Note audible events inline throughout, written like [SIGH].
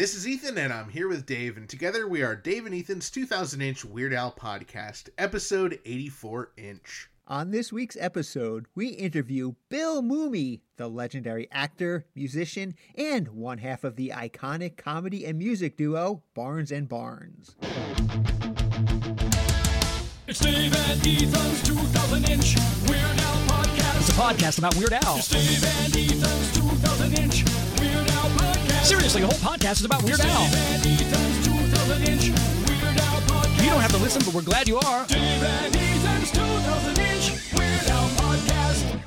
This is Ethan, and I'm here with Dave, and together we are Dave and Ethan's 2000 inch Weird Al podcast, episode 84 inch. On this week's episode, we interview Bill Mumy, the legendary actor, musician, and one half of the iconic comedy and music duo Barnes and Barnes. It's Dave and Ethan's 2000 inch Weird Al podcast. It's a podcast about Weird Al. It's Dave and Ethan's 2000 inch Weird Al podcast. Seriously, the whole podcast is about Weird Al. Dave and Ethan's 2000 inch Weird Al podcast. You don't have to listen, but we're glad you are. Dave and Ethan's 2000 inch Weird Al podcast.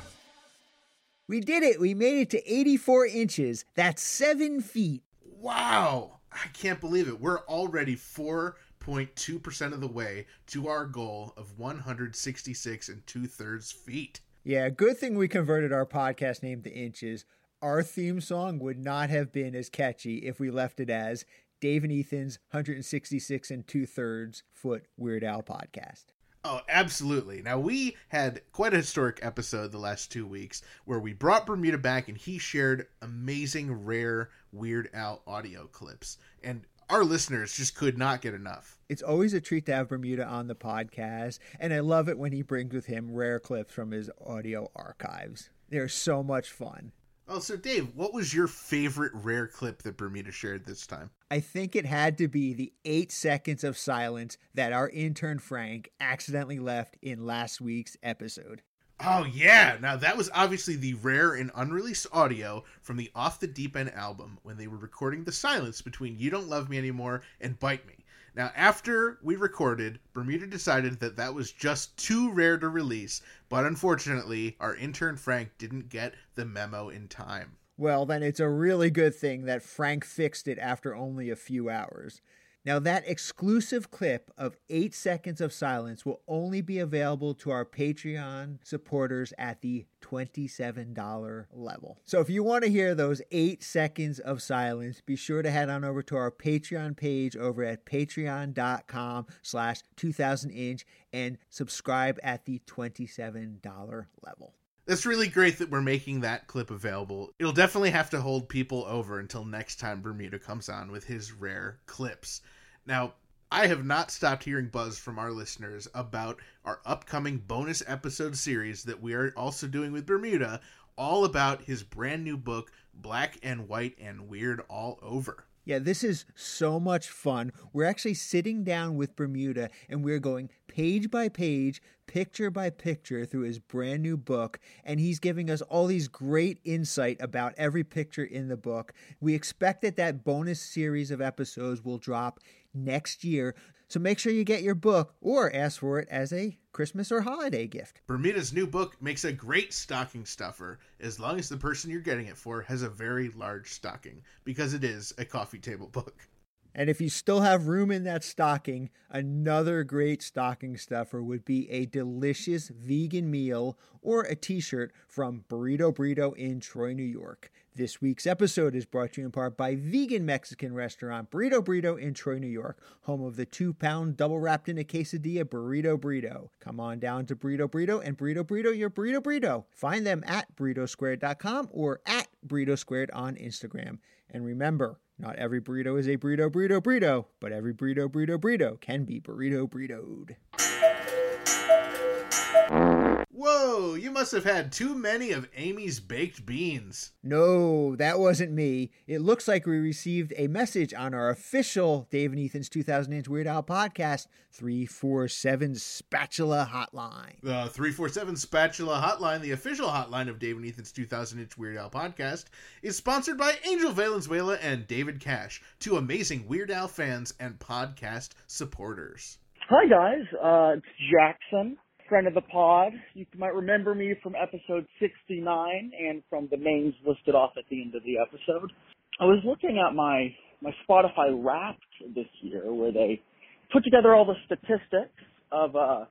We did it! We made it to 84 inches. That's seven feet. Wow! I can't believe it. We're already 4.2% of the way to our goal of 166 and two thirds feet. Yeah, good thing we converted our podcast name to inches. Our theme song would not have been as catchy if we left it as Dave and Ethan's 166 and two thirds foot Weird Al podcast. Oh, absolutely. Now, we had quite a historic episode the last two weeks where we brought Bermuda back and he shared amazing, rare Weird Al audio clips. And our listeners just could not get enough. It's always a treat to have Bermuda on the podcast, and I love it when he brings with him rare clips from his audio archives. They're so much fun. Oh, so Dave, what was your favorite rare clip that Bermuda shared this time? I think it had to be the eight seconds of silence that our intern Frank accidentally left in last week's episode. Oh yeah! Now that was obviously the rare and unreleased audio from the Off the Deep End album when they were recording the silence between "You Don't Love Me Anymore" and "Bite Me." Now, after we recorded, Bermuda decided that that was just too rare to release, but unfortunately, our intern Frank didn't get the memo in time. Well, then it's a really good thing that Frank fixed it after only a few hours. Now, that exclusive clip of eight seconds of silence will only be available to our Patreon supporters at the $27 level. So, if you want to hear those eight seconds of silence, be sure to head on over to our Patreon page over at patreon.com slash 2000inch and subscribe at the $27 level. That's really great that we're making that clip available. It'll definitely have to hold people over until next time Bermuda comes on with his rare clips. Now, I have not stopped hearing buzz from our listeners about our upcoming bonus episode series that we are also doing with Bermuda, all about his brand new book, Black and White and Weird All Over. Yeah, this is so much fun. We're actually sitting down with Bermuda and we're going page by page, picture by picture through his brand new book. And he's giving us all these great insight about every picture in the book. We expect that that bonus series of episodes will drop next year. So make sure you get your book or ask for it as a Christmas or holiday gift. Bermuda's new book makes a great stocking stuffer as long as the person you're getting it for has a very large stocking, because it is a coffee table book. And if you still have room in that stocking, another great stocking stuffer would be a delicious vegan meal or a t shirt from Burrito Burrito in Troy, New York. This week's episode is brought to you in part by vegan Mexican restaurant Burrito Burrito in Troy, New York, home of the two pound double wrapped in a quesadilla Burrito Burrito. Come on down to Burrito Burrito and Burrito Burrito your Burrito Burrito. Find them at burritosquared.com or at burrito squared on Instagram. And remember, not every burrito is a burrito, burrito, burrito, but every burrito, burrito, burrito can be burrito, burritoed. Whoa, you must have had too many of Amy's baked beans. No, that wasn't me. It looks like we received a message on our official Dave and Ethan's 2000 Inch Weird Al podcast 347 Spatula Hotline. The 347 Spatula Hotline, the official hotline of Dave and Ethan's 2000 Inch Weird Al podcast, is sponsored by Angel Valenzuela and David Cash, two amazing Weird Al fans and podcast supporters. Hi guys, uh, it's Jackson, friend of the pod. You might remember me from episode 69 and from the names listed off at the end of the episode. I was looking at my, my Spotify Wrapped this year where they put together all the statistics of, uh,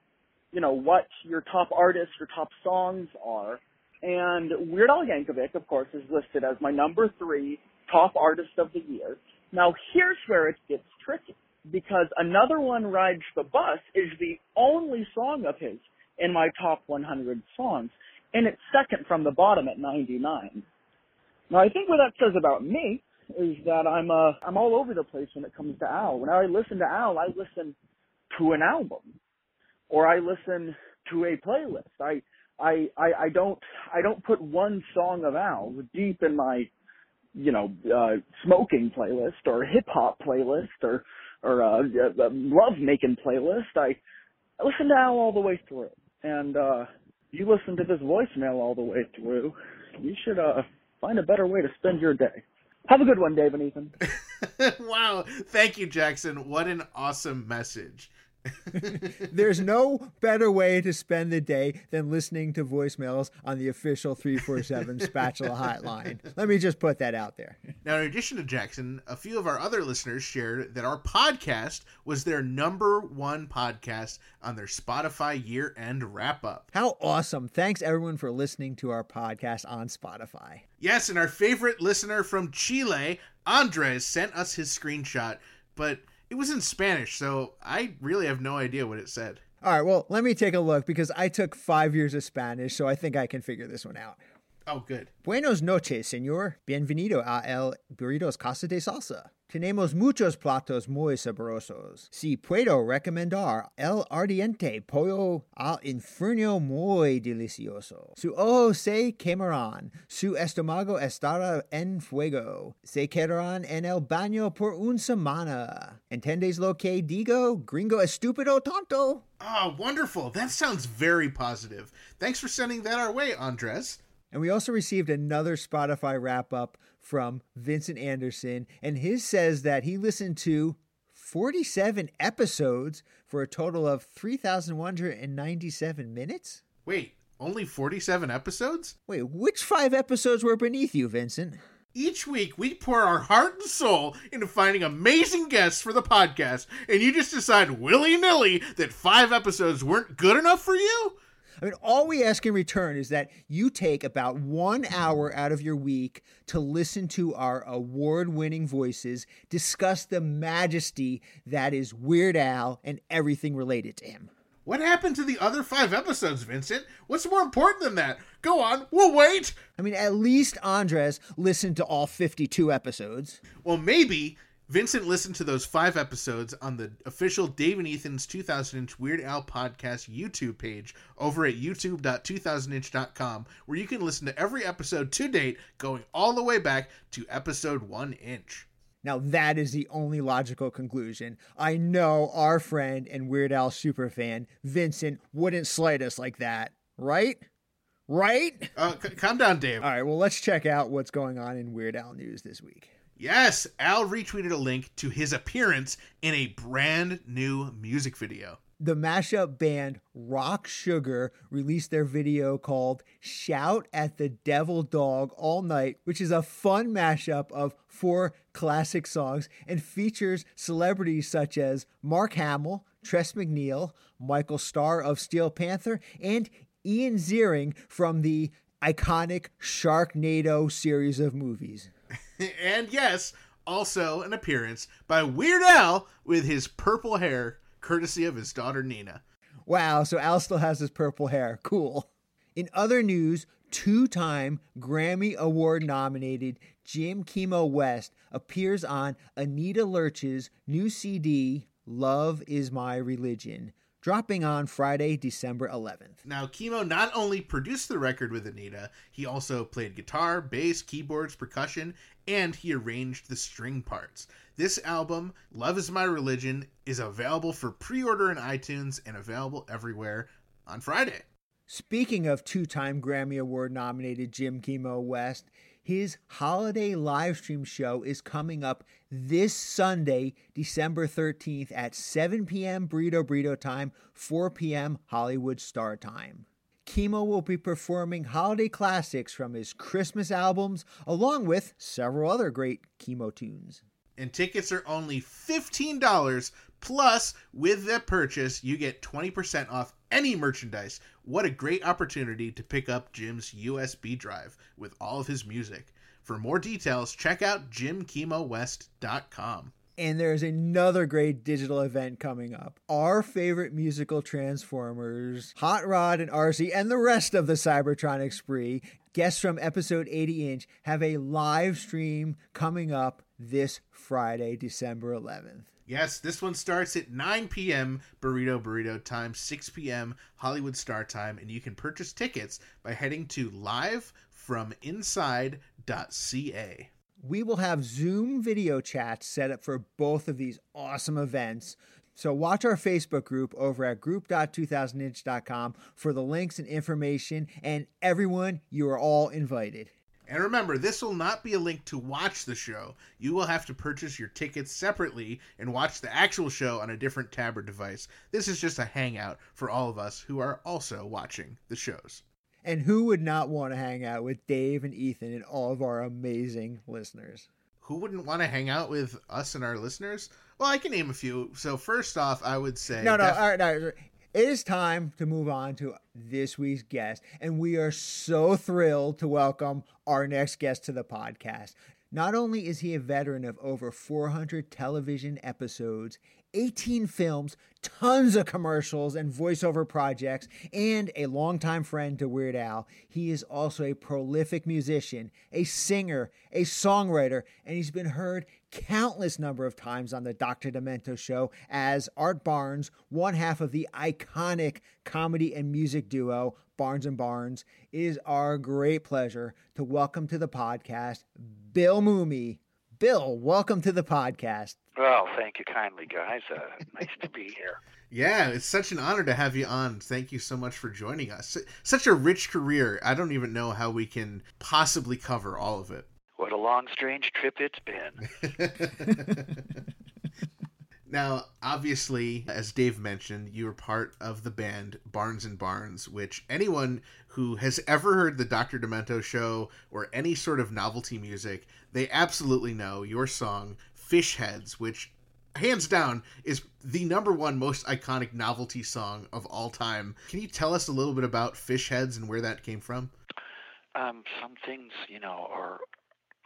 you know, what your top artists, your top songs are. And Weird Al Yankovic, of course, is listed as my number three top artist of the year. Now here's where it gets tricky because another one rides the bus is the only song of his in my top 100 songs, and it's second from the bottom at 99. Now I think what that says about me is that I'm uh I'm all over the place when it comes to Al. When I listen to Al, I listen to an album, or I listen to a playlist. I I I, I don't I don't put one song of Al deep in my you know uh smoking playlist or hip hop playlist or or uh, uh love making playlist. I I to Al all the way through, and uh you listen to this voicemail all the way through. You should uh find a better way to spend your day. Have a good one, Dave and Ethan. [LAUGHS] wow. Thank you, Jackson. What an awesome message. There's no better way to spend the day than listening to voicemails on the official 347 Spatula Hotline. Let me just put that out there. Now, in addition to Jackson, a few of our other listeners shared that our podcast was their number one podcast on their Spotify year end wrap up. How awesome. Thanks, everyone, for listening to our podcast on Spotify. Yes, and our favorite listener from Chile, Andres, sent us his screenshot, but it was in Spanish, so I really have no idea what it said. All right, well, let me take a look because I took five years of Spanish, so I think I can figure this one out. Oh, good. Buenos noches, señor. Bienvenido a El Burritos Casa de Salsa. Tenemos muchos platos muy sabrosos. Si puedo recomendar el ardiente pollo al infierno muy delicioso. Su ojo se quemarán, su estómago estará en fuego. Se quedarán en el baño por una semana. ¿Entiendes lo que digo, gringo estúpido tonto? Oh, wonderful. That sounds very positive. Thanks for sending that our way, Andres. And we also received another Spotify wrap up from Vincent Anderson, and his says that he listened to 47 episodes for a total of 3,197 minutes. Wait, only 47 episodes? Wait, which five episodes were beneath you, Vincent? Each week, we pour our heart and soul into finding amazing guests for the podcast, and you just decide willy nilly that five episodes weren't good enough for you? I mean, all we ask in return is that you take about one hour out of your week to listen to our award winning voices discuss the majesty that is Weird Al and everything related to him. What happened to the other five episodes, Vincent? What's more important than that? Go on, we'll wait. I mean, at least Andres listened to all 52 episodes. Well, maybe Vincent listened to those five episodes on the official Dave and Ethan's 2000 Inch Weird Al Podcast YouTube page over at youtube.2000inch.com, where you can listen to every episode to date, going all the way back to episode 1 inch. Now, that is the only logical conclusion. I know our friend and Weird Al superfan, Vincent, wouldn't slight us like that, right? Right? Uh, c- calm down, Dave. All right, well, let's check out what's going on in Weird Al news this week. Yes, Al retweeted a link to his appearance in a brand new music video. The mashup band Rock Sugar released their video called Shout at the Devil Dog All Night, which is a fun mashup of four classic songs and features celebrities such as Mark Hamill, Tress MacNeille, Michael Starr of Steel Panther, and Ian Ziering from the iconic Sharknado series of movies. [LAUGHS] and yes, also an appearance by Weird Al with his purple hair, courtesy of his daughter Nina. Wow, so Al still has his purple hair. Cool. In other news, two time Grammy Award nominated Jim Kimo West appears on Anita Lurch's new CD, Love Is My Religion, dropping on Friday, December 11th. Now, Kimo not only produced the record with Anita, he also played guitar, bass, keyboards, percussion, and he arranged the string parts. This album, Love Is My Religion, is available for pre order in iTunes and available everywhere on Friday. Speaking of two time Grammy Award nominated Jim Kimo West, his holiday live stream show is coming up this Sunday, December 13th at 7 p.m. Burrito Burrito time, 4 p.m. Hollywood Star time. Kimo will be performing holiday classics from his Christmas albums, along with several other great Kimo tunes. And tickets are only $15. Plus, with that purchase, you get 20% off any merchandise. What a great opportunity to pick up Jim's USB drive with all of his music. For more details, check out jimkimowest.com. And there's another great digital event coming up. Our favorite musical Transformers, Hot Rod and RC, and the rest of the Cybertronic spree, guests from episode 80 inch, have a live stream coming up this Friday, December 11th. Yes, this one starts at 9 p.m. Burrito Burrito time, 6 p.m. Hollywood Star time, and you can purchase tickets by heading to livefrominside.ca. We will have Zoom video chats set up for both of these awesome events. So watch our Facebook group over at group.2000inch.com for the links and information. And everyone, you are all invited. And remember, this will not be a link to watch the show. You will have to purchase your tickets separately and watch the actual show on a different tab or device. This is just a hangout for all of us who are also watching the shows. And who would not want to hang out with Dave and Ethan and all of our amazing listeners? Who wouldn't want to hang out with us and our listeners? Well, I can name a few. So first off, I would say No, no, def- all right, all right. It is time to move on to this week's guest, and we are so thrilled to welcome our next guest to the podcast. Not only is he a veteran of over 400 television episodes, 18 films, tons of commercials and voiceover projects, and a longtime friend to Weird Al, he is also a prolific musician, a singer, a songwriter, and he's been heard countless number of times on the Dr. Demento show as Art Barnes, one half of the iconic comedy and music duo Barnes and Barnes. It is our great pleasure to welcome to the podcast Bill Mumy. Bill, welcome to the podcast. Well, thank you kindly, guys. Uh, [LAUGHS] nice to be here. Yeah, it's such an honor to have you on. Thank you so much for joining us. Such a rich career. I don't even know how we can possibly cover all of it. What a long, strange trip it's been. [LAUGHS] now, obviously, as Dave mentioned, you were part of the band Barnes and Barnes, which anyone who has ever heard the Dr. Demento show or any sort of novelty music, they absolutely know your song Fish Heads, which hands down is the number one most iconic novelty song of all time. Can you tell us a little bit about Fish Heads and where that came from? Um, some things, you know, are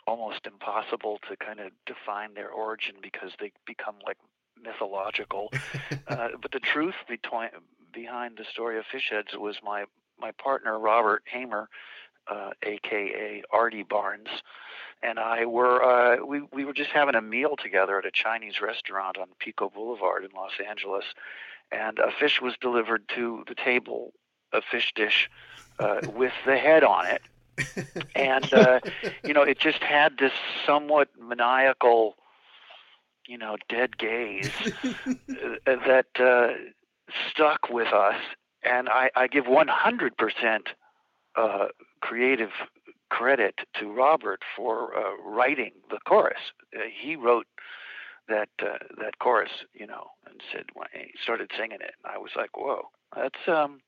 almost impossible to kind of define their origin because they become like mythological. [LAUGHS] uh, but the truth between, behind the story of Fish Heads was my my partner Robert Hamer, uh, aka Artie Barnes, and I were uh, we we were just having a meal together at a Chinese restaurant on Pico Boulevard in Los Angeles, and a fish was delivered to the table, a fish dish uh, [LAUGHS] with the head on it, [LAUGHS] and uh, you know it just had this somewhat maniacal, you know, dead gaze uh, that uh, stuck with us, and I, I give 100 percent uh, creative credit to Robert for uh, writing the chorus. Uh, he wrote that uh, that chorus, you know, and said when he started singing it, and I was like, "Whoa, that's um,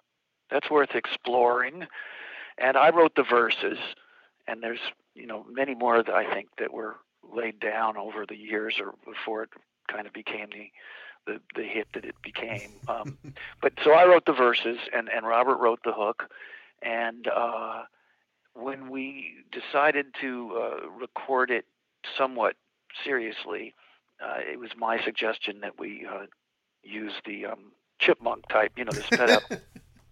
that's worth exploring." And I wrote the verses, and there's you know many more that I think that were laid down over the years or before it kind of became the the, the hit that it became. [LAUGHS] Um, but so I wrote the verses, and and Robert wrote the hook, and uh, when we decided to uh, record it somewhat seriously, uh, it was my suggestion that we uh, use the um, chipmunk type, you know, the [LAUGHS] sped up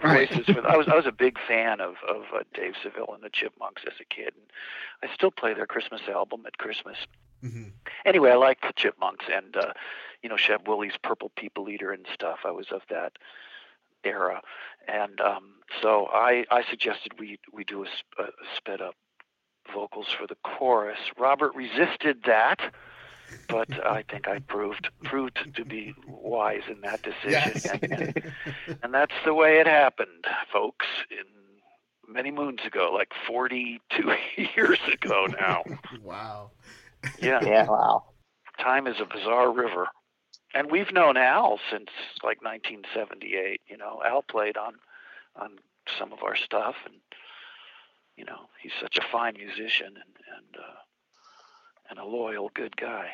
voices. With I was I was a big fan of of uh, Dave Seville and the Chipmunks as a kid, and I still play their Christmas album at Christmas. Mhm. Anyway, I liked the Chipmunks and uh, you know Sheb Wooley's Purple People Eater and stuff. I was of that era, and um, so I I suggested we we do a, a sped up vocals for the chorus. Robert resisted that. But I think I proved proved to be wise in that decision, Yes. and, and, and that's the way it happened, folks. In many moons ago, like 42 [LAUGHS] years ago now. wow. Yeah, Yeah, wow. time is a bizarre river, and we've known Al since like 1978. You know, Al played on on some of our stuff, and you know, he's such a fine musician and and uh, and a loyal, good guy.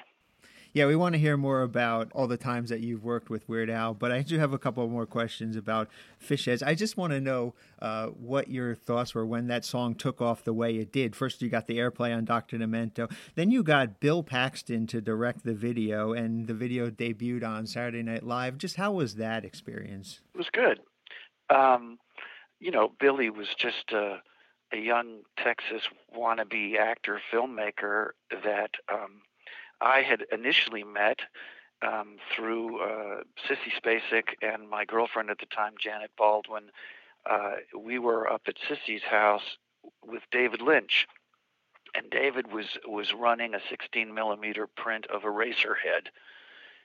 Yeah, we want to hear more about all the times that you've worked with Weird Al, but I do have a couple more questions about Fish Heads. I just want to know uh, what your thoughts were when that song took off the way it did. First, you got the airplay on Dr. Demento, then you got Bill Paxton to direct the video, and the video debuted on Saturday Night Live. Just how was that experience? It was good. Um, you know, Billy was just a, a young Texas wannabe actor filmmaker that um, I had initially met um, through uh, Sissy Spacek and my girlfriend at the time, Janet Baldwin. Uh, we were up at Sissy's house with David Lynch, and David was was running a 16 millimeter print of Eraserhead,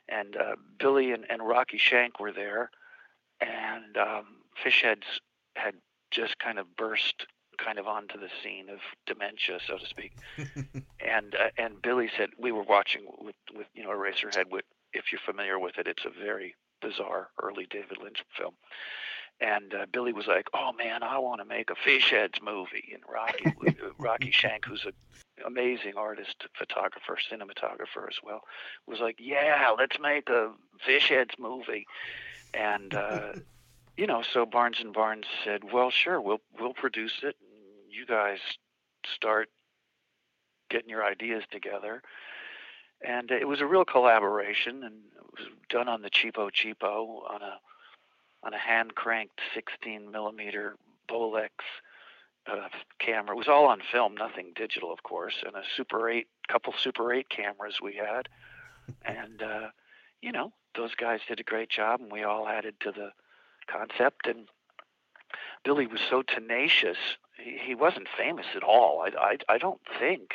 and uh, Billy and, and Rocky Schenck were there, and um, Fishheads had just kind of burst kind of onto the scene of dementia, so to speak. [LAUGHS] and uh, and Billy said we were watching with with you know Eraserhead. With, if you're familiar with it, it's a very bizarre early David Lynch film. And uh, Billy was like, "Oh man, I want to make a fish heads movie." And Rocky, [LAUGHS] Rocky Schenck, who's an amazing artist, photographer, cinematographer as well, was like, "Yeah, let's make a fish heads movie." And uh, [LAUGHS] you know, so Barnes and Barnes said, "Well, sure, we'll we'll produce it. You guys start getting your ideas together." And it was a real collaboration, and it was done on the cheapo cheapo on a on a hand cranked 16 millimeter Bolex uh, camera. It was all on film, nothing digital, of course, and a Super 8, couple Super 8 cameras we had, [LAUGHS] and uh, you know those guys did a great job, and we all added to the concept. And Billy was so tenacious. He, wasn't famous at all. I, I, I don't think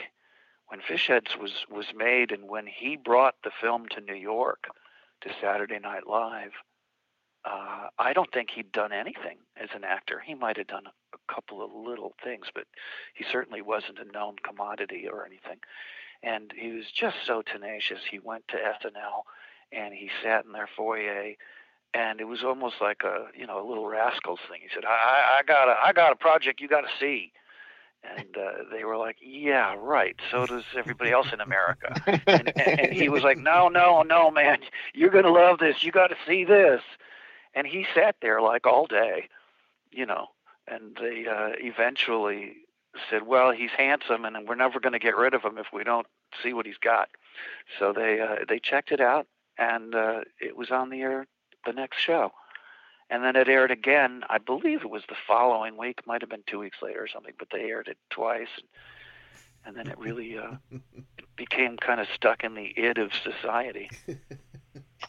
when Fishheads was was made, and when he brought the film to New York to Saturday Night Live. Uh, I don't think he'd done anything as an actor. He might have done a, a couple of little things, but he certainly wasn't a known commodity or anything. And he was just so tenacious. He went to SNL and he sat in their foyer and it was almost like a you know a little rascals thing. He said, "I, I got a I got a project you got to see," and uh, they were like, "Yeah, right. So does everybody else in America." and, and, and he was like, "No, no, no, man, you're gonna love this. You got to see this." And he sat there like all day, you know. And they uh, eventually said, "Well, he's handsome, and we're never going to get rid of him if we don't see what he's got." So they uh, they checked it out, and uh, it was on the air the next show. And then it aired again. I believe it was the following week. Might have been two weeks later or something. But they aired it twice, and, and then it really uh, [LAUGHS] became kind of stuck in the id of society. [LAUGHS]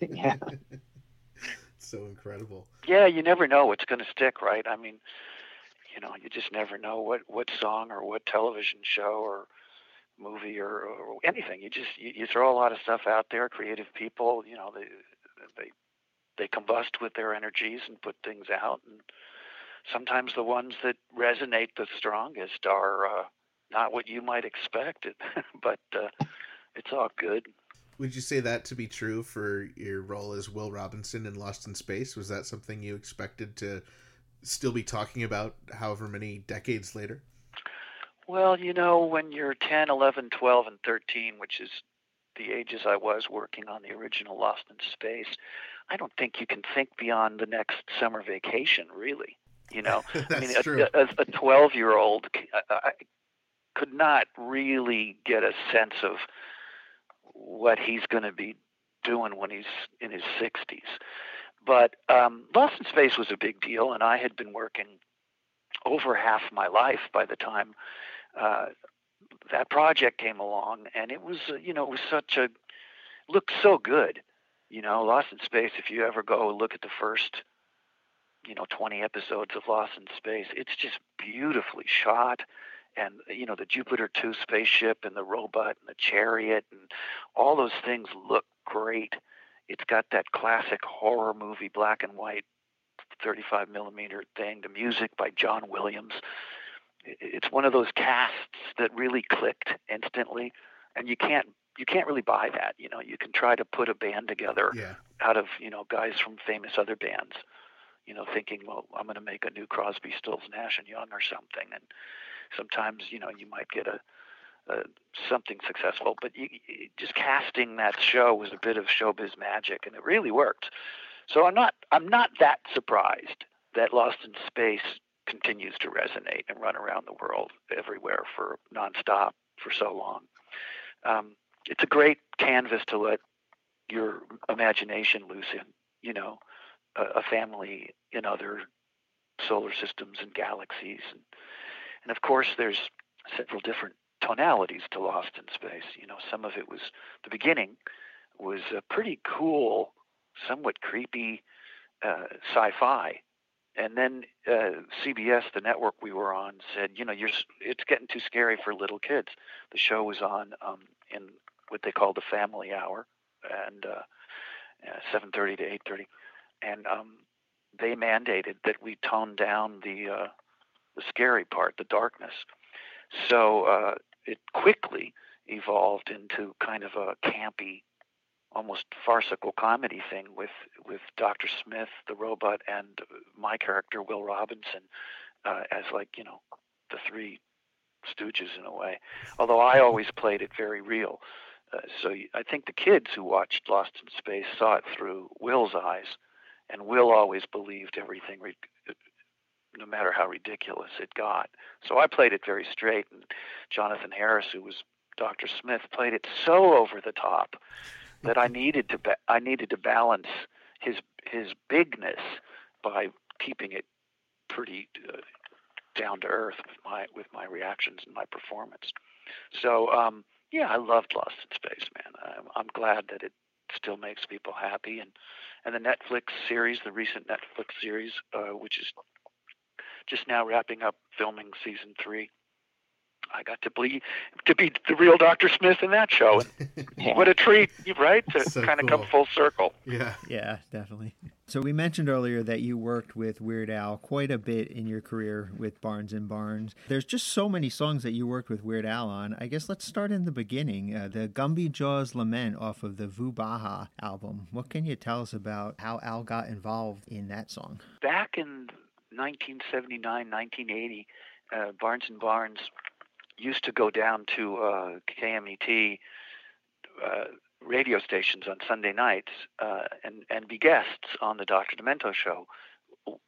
yeah. [LAUGHS] so incredible. Yeah, you never know what's going to stick, right? I mean, you know, you just never know what what song or what television show or movie or, or anything. You just you, you throw a lot of stuff out there. Creative people, you know, they they they combust with their energies and put things out. And sometimes the ones that resonate the strongest are uh, not what you might expect, [LAUGHS] but uh, it's all good. Would you say that to be true for your role as Will Robinson in Lost in Space? Was that something you expected to still be talking about however many decades later? Well, you know, when you're 10, 11, 12, and 13, which is the ages I was working on the original Lost in Space, I don't think you can think beyond the next summer vacation, really. You know, [LAUGHS] I mean, true. a, a 12 year old I could not really get a sense of what he's going to be doing when he's in his 60s. But um, Lost in Space was a big deal, and I had been working over half my life by the time uh, that project came along, and it was, uh, you know, it was such a looked so good. You know, Lost in Space. If you ever go look at the first, you know, 20 episodes of Lost in Space, it's just beautifully shot and you know the Jupiter 2 spaceship and the robot and the chariot and all those things look great. It's got that classic horror movie black and white 35 millimeter thing. The music by John Williams. It's one of those casts that really clicked instantly, and you can't you can't really buy that. You know, you can try to put a band together Yeah. out of you know guys from famous other bands. You know, thinking, well, I'm going to make a new Crosby, Stills, Nash and Young or something, and sometimes you know you might get a uh, something successful. But you, you, just casting that show was a bit of showbiz magic, and it really worked. So I'm not I'm not that surprised that Lost in Space continues to resonate and run around the world everywhere for nonstop for so long. Um, it's a great canvas to let your imagination loose in. You know, a, a family in other solar systems and galaxies, and and of course there's several different tonalities to Lost in Space. You know, some of it was the beginning was a pretty cool, somewhat creepy uh, sci-fi, and then uh, CBS, the network we were on, said, you know, you're it's getting too scary for little kids. The show was on um, in what they call the family hour, and uh, 7:30 to 8:30, and um, they mandated that we tone down the uh, the scary part, the darkness. So uh, it quickly evolved into kind of a campy, almost farcical comedy thing with with Dr. Smith, the robot, and my character Will Robinson uh, as like you know the three stooges in a way. Although I always played it very real. Uh, so I think the kids who watched Lost in Space saw it through Will's eyes, and Will always believed everything, no matter how ridiculous it got. So I played it very straight, and Jonathan Harris, who was Dr. Smith, played it so over the top that I needed to ba- I needed to balance his his bigness by keeping it pretty uh, down to earth with my with my reactions and my performance. So um, yeah, I loved Lost in Space, man. I'm, I'm glad that it still makes people happy, and and the Netflix series, the recent Netflix series, uh, which is just now wrapping up filming season three. I got to be to be the real Doctor Smith in that show. And [LAUGHS] what a treat, right? To So kind of cool. come full circle. Yeah. Yeah, definitely. So we mentioned earlier that you worked with Weird Al quite a bit in your career with Barnes and Barnes. There's just so many songs that you worked with Weird Al on. I guess let's start in the beginning. Uh, the Gumby Jaws Lament off of the Voobaha album. What can you tell us about how Al got involved in that song? Back in 1979, 1980, uh, Barnes and Barnes used to go down to uh, KMET uh, radio stations on Sunday nights uh, and and be guests on the Dr. Demento show,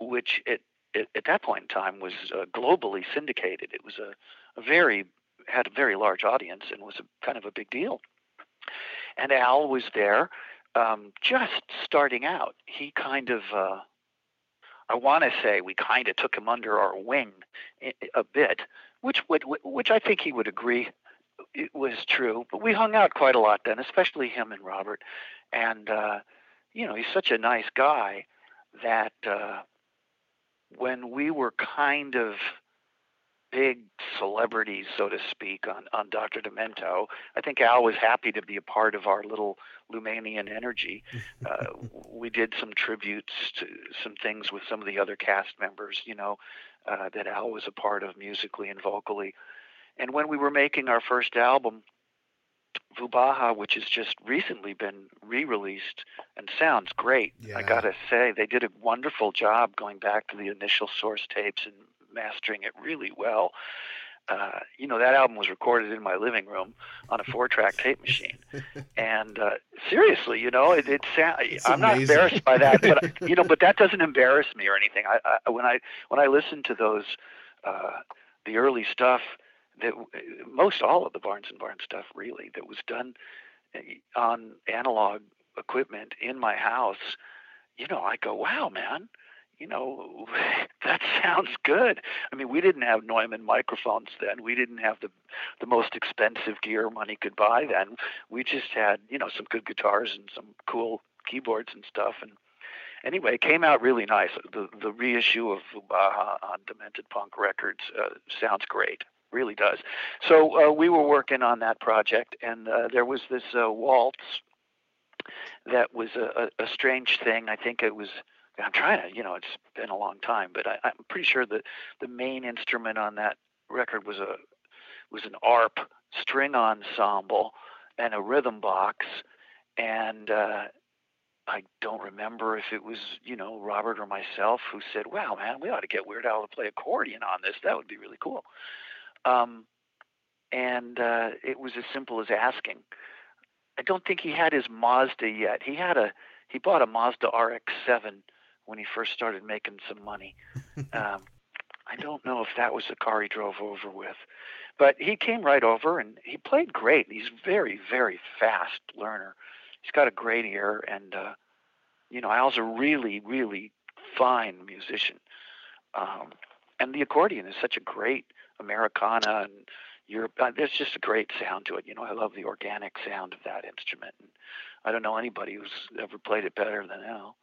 which it, it at that point in time was uh, globally syndicated. It was a, a very had a very large audience and was a kind of a big deal. And Al was there, um, just starting out. He kind of. Uh, I want to say we kind of took him under our wing a bit, which would which I think he would agree it was true. But we hung out quite a lot then, especially him and Robert. And uh, you know, he's such a nice guy that uh, when we were kind of big celebrities, so to speak, on, on Dr. Demento. I think Al was happy to be a part of our little Lumanian energy. Uh, [LAUGHS] we did some tributes to some things with some of the other cast members, you know, uh, that Al was a part of musically and vocally. And when we were making our first album, Voobaha, which has just recently been re-released and sounds great. I gotta say, they did a wonderful job going back to the initial source tapes and mastering it really well. Uh, you know, that album was recorded in my living room on a [LAUGHS] four-track tape machine, [LAUGHS] and uh, seriously, you know, it, it sound, I'm not embarrassed by that, but [LAUGHS] you know, but that doesn't embarrass me or anything. I, I when I when I listen to those, uh, the early stuff that most all of the Barnes and Barnes stuff really that was done uh, on analog equipment in my house, you know, I go, wow, man, you know, [LAUGHS] that sounds good. I mean, we didn't have Neumann microphones then. We didn't have the the most expensive gear money could buy then. We just had, you know, some good guitars and some cool keyboards and stuff. And anyway, it came out really nice. The the reissue of Voobaha on Demented Punk Records uh, sounds great. Really does. So uh, we were working on that project, and uh, there was this uh, waltz that was a, a, a strange thing. I think it was. I'm trying to, you know, it's been a long time, but I, I'm pretty sure that the main instrument on that record was a was an arp string ensemble and a rhythm box, and uh, I don't remember if it was, you know, Robert or myself who said, "Wow, man, we ought to get Weird Al to play accordion on this. That would be really cool." Um, and uh, it was as simple as asking. I don't think he had his Mazda yet. He had a he bought a Mazda RX-7 when he first started making some money. [LAUGHS] um, I don't know if that was the car he drove over with, but he came right over and he played great. He's very very fast learner. He's got a great ear, and uh, you know Al's a really really fine musician. Um, and the accordion is such a great Americana and Europe. Uh, there's just a great sound to it. You know, I love the organic sound of that instrument. And I don't know anybody who's ever played it better than Al.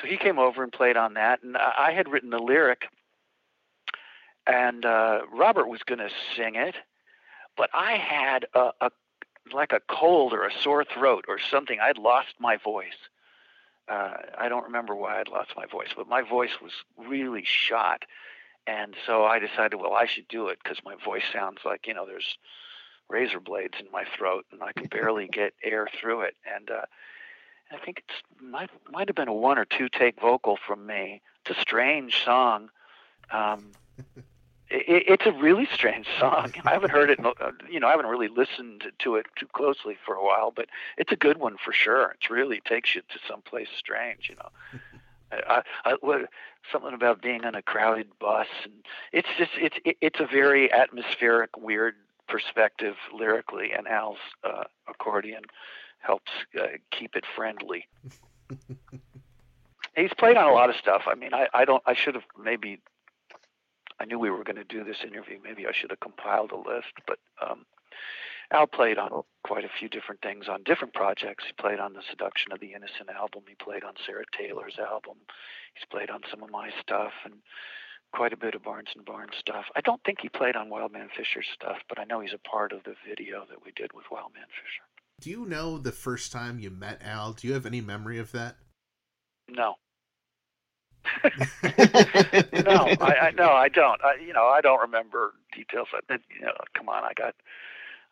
So he came over and played on that, and I I had written the lyric, and uh, Robert was going to sing it, but I had a, a like a cold or a sore throat or something. I'd lost my voice. Uh, I don't remember why I'd lost my voice, but my voice was really shot and so I decided, well, I should do it because my voice sounds like you know there's razor blades in my throat, and I can barely [LAUGHS] get air through it. And uh, I think it's might might have been a one or two take vocal from me. It's a strange song. Um, [LAUGHS] it, it's a really strange song. I haven't heard it, uh, you know, I haven't really listened to it too closely for a while, but it's a good one for sure. It really takes you to someplace strange, you know. [LAUGHS] I, I, what, something about being on a crowded bus, and it's just it's it, it's a very atmospheric, weird perspective lyrically, and Al's uh, accordion helps uh, keep it friendly. [LAUGHS] He's played on a lot of stuff. I mean, I, I don't. I should have maybe. I knew we were going to do this interview. Maybe I should have compiled a list, but um, Al played on quite a few different things on different projects. He played on the Seduction of the Innocent album. He played on Sarah Taylor's album. He's played on some of my stuff and quite a bit of Barnes and Barnes stuff. I don't think he played on Wild Man Fischer's stuff, but I know he's a part of the video that we did with Wild Man Fischer. Do you know the first time you met Al? Do you have any memory of that? No. [LAUGHS] no, I, I no, I don't. I, you know, I don't remember details. I, you know, come on, I got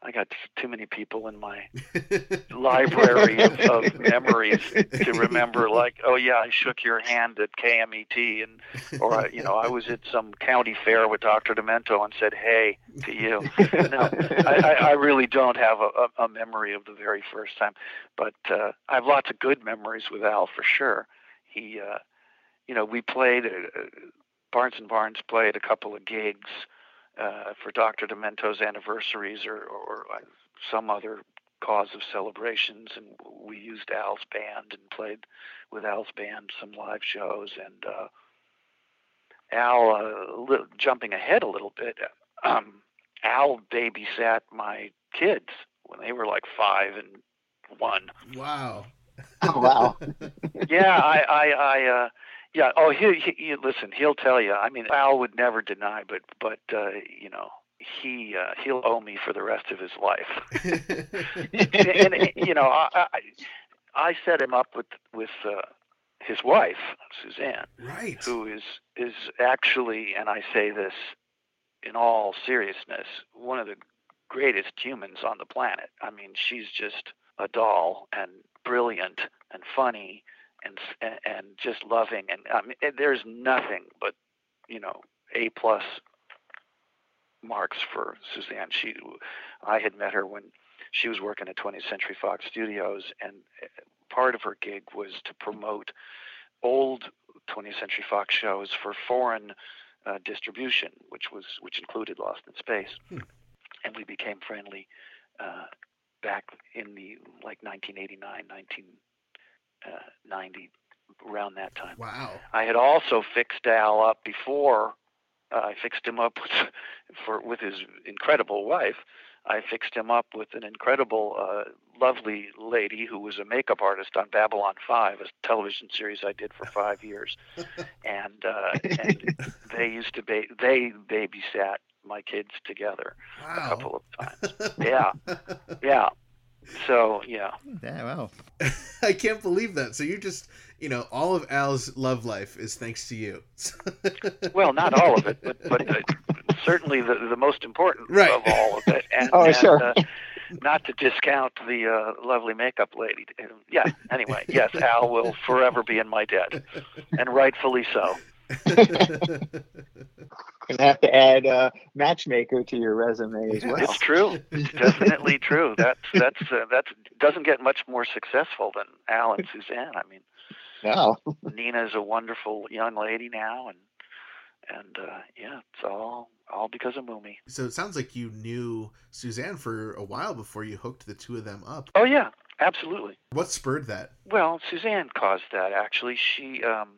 I got too many people in my [LAUGHS] library of, of [LAUGHS] memories to remember. Like, oh yeah, I shook your hand at KMET, and or you know, I was at some county fair with Dr. Demento and said hey to you. no, I, I really don't have a, a, memory of the very first time, but uh, I have lots of good memories with Al for sure. He, uh, you know, we played. Uh, Barnes and Barnes played a couple of gigs uh, for Dr. Demento's anniversaries or, or, some other cause of celebrations, and we used Al's band and played with Al's band some live shows. And uh, Al, uh, li- jumping ahead a little bit, um, Al babysat my kids when they were like five and one. Wow. Oh wow. [LAUGHS] yeah, I, I, I, uh, yeah. Oh, he, he, he, listen. He'll tell you. I mean, Al would never deny, but, but, uh, you know, he, uh, he'll owe me for the rest of his life. [LAUGHS] and, and, you know, I, I, I set him up with, with, uh, his wife, Suzanne, right. who is, is actually, and I say this in all seriousness, one of the greatest humans on the planet. I mean, she's just a doll and brilliant and funny and and just loving and I mean there's nothing but you know a plus marks for Suzanne. She I had met her when she was working at 20th Century Fox Studios and uh, part of her gig was to promote old 20th Century Fox shows for foreign uh, distribution, which was which included Lost in Space, hmm. and we became friendly uh, back in the like 1989, 1990, uh, around that time. Wow. I had also fixed Al up before. Uh, I fixed him up [LAUGHS] with, for with his incredible wife. I fixed him up with an incredible, uh, lovely lady who was a makeup artist on Babylon 5, a television series I did for five years, [LAUGHS] and uh, and they used to ba- they babysat my kids together wow. a couple of times. [LAUGHS] Yeah, yeah. So yeah. Yeah, wow. [LAUGHS] I can't believe that. So you just, you know, all of Al's love life is thanks to you. [LAUGHS] well, not all of it, but but uh, certainly the the most important right. of all of it. And, oh, and, sure. Uh, not to discount the uh, lovely makeup lady. Yeah. Anyway, yes, Al will forever be in my debt, and rightfully so. [LAUGHS] Gonna have to add uh, matchmaker to your resume as well. It's true. [LAUGHS] It's definitely true. That's that's uh, that's doesn't get much more successful than Al and Suzanne. I mean, No. Nina is a wonderful young lady now, and and uh, yeah, it's all all because of Mumy. So it sounds like you knew Suzanne for a while before you hooked the two of them up. Oh yeah, absolutely. What spurred that? Well, Suzanne caused that actually. She um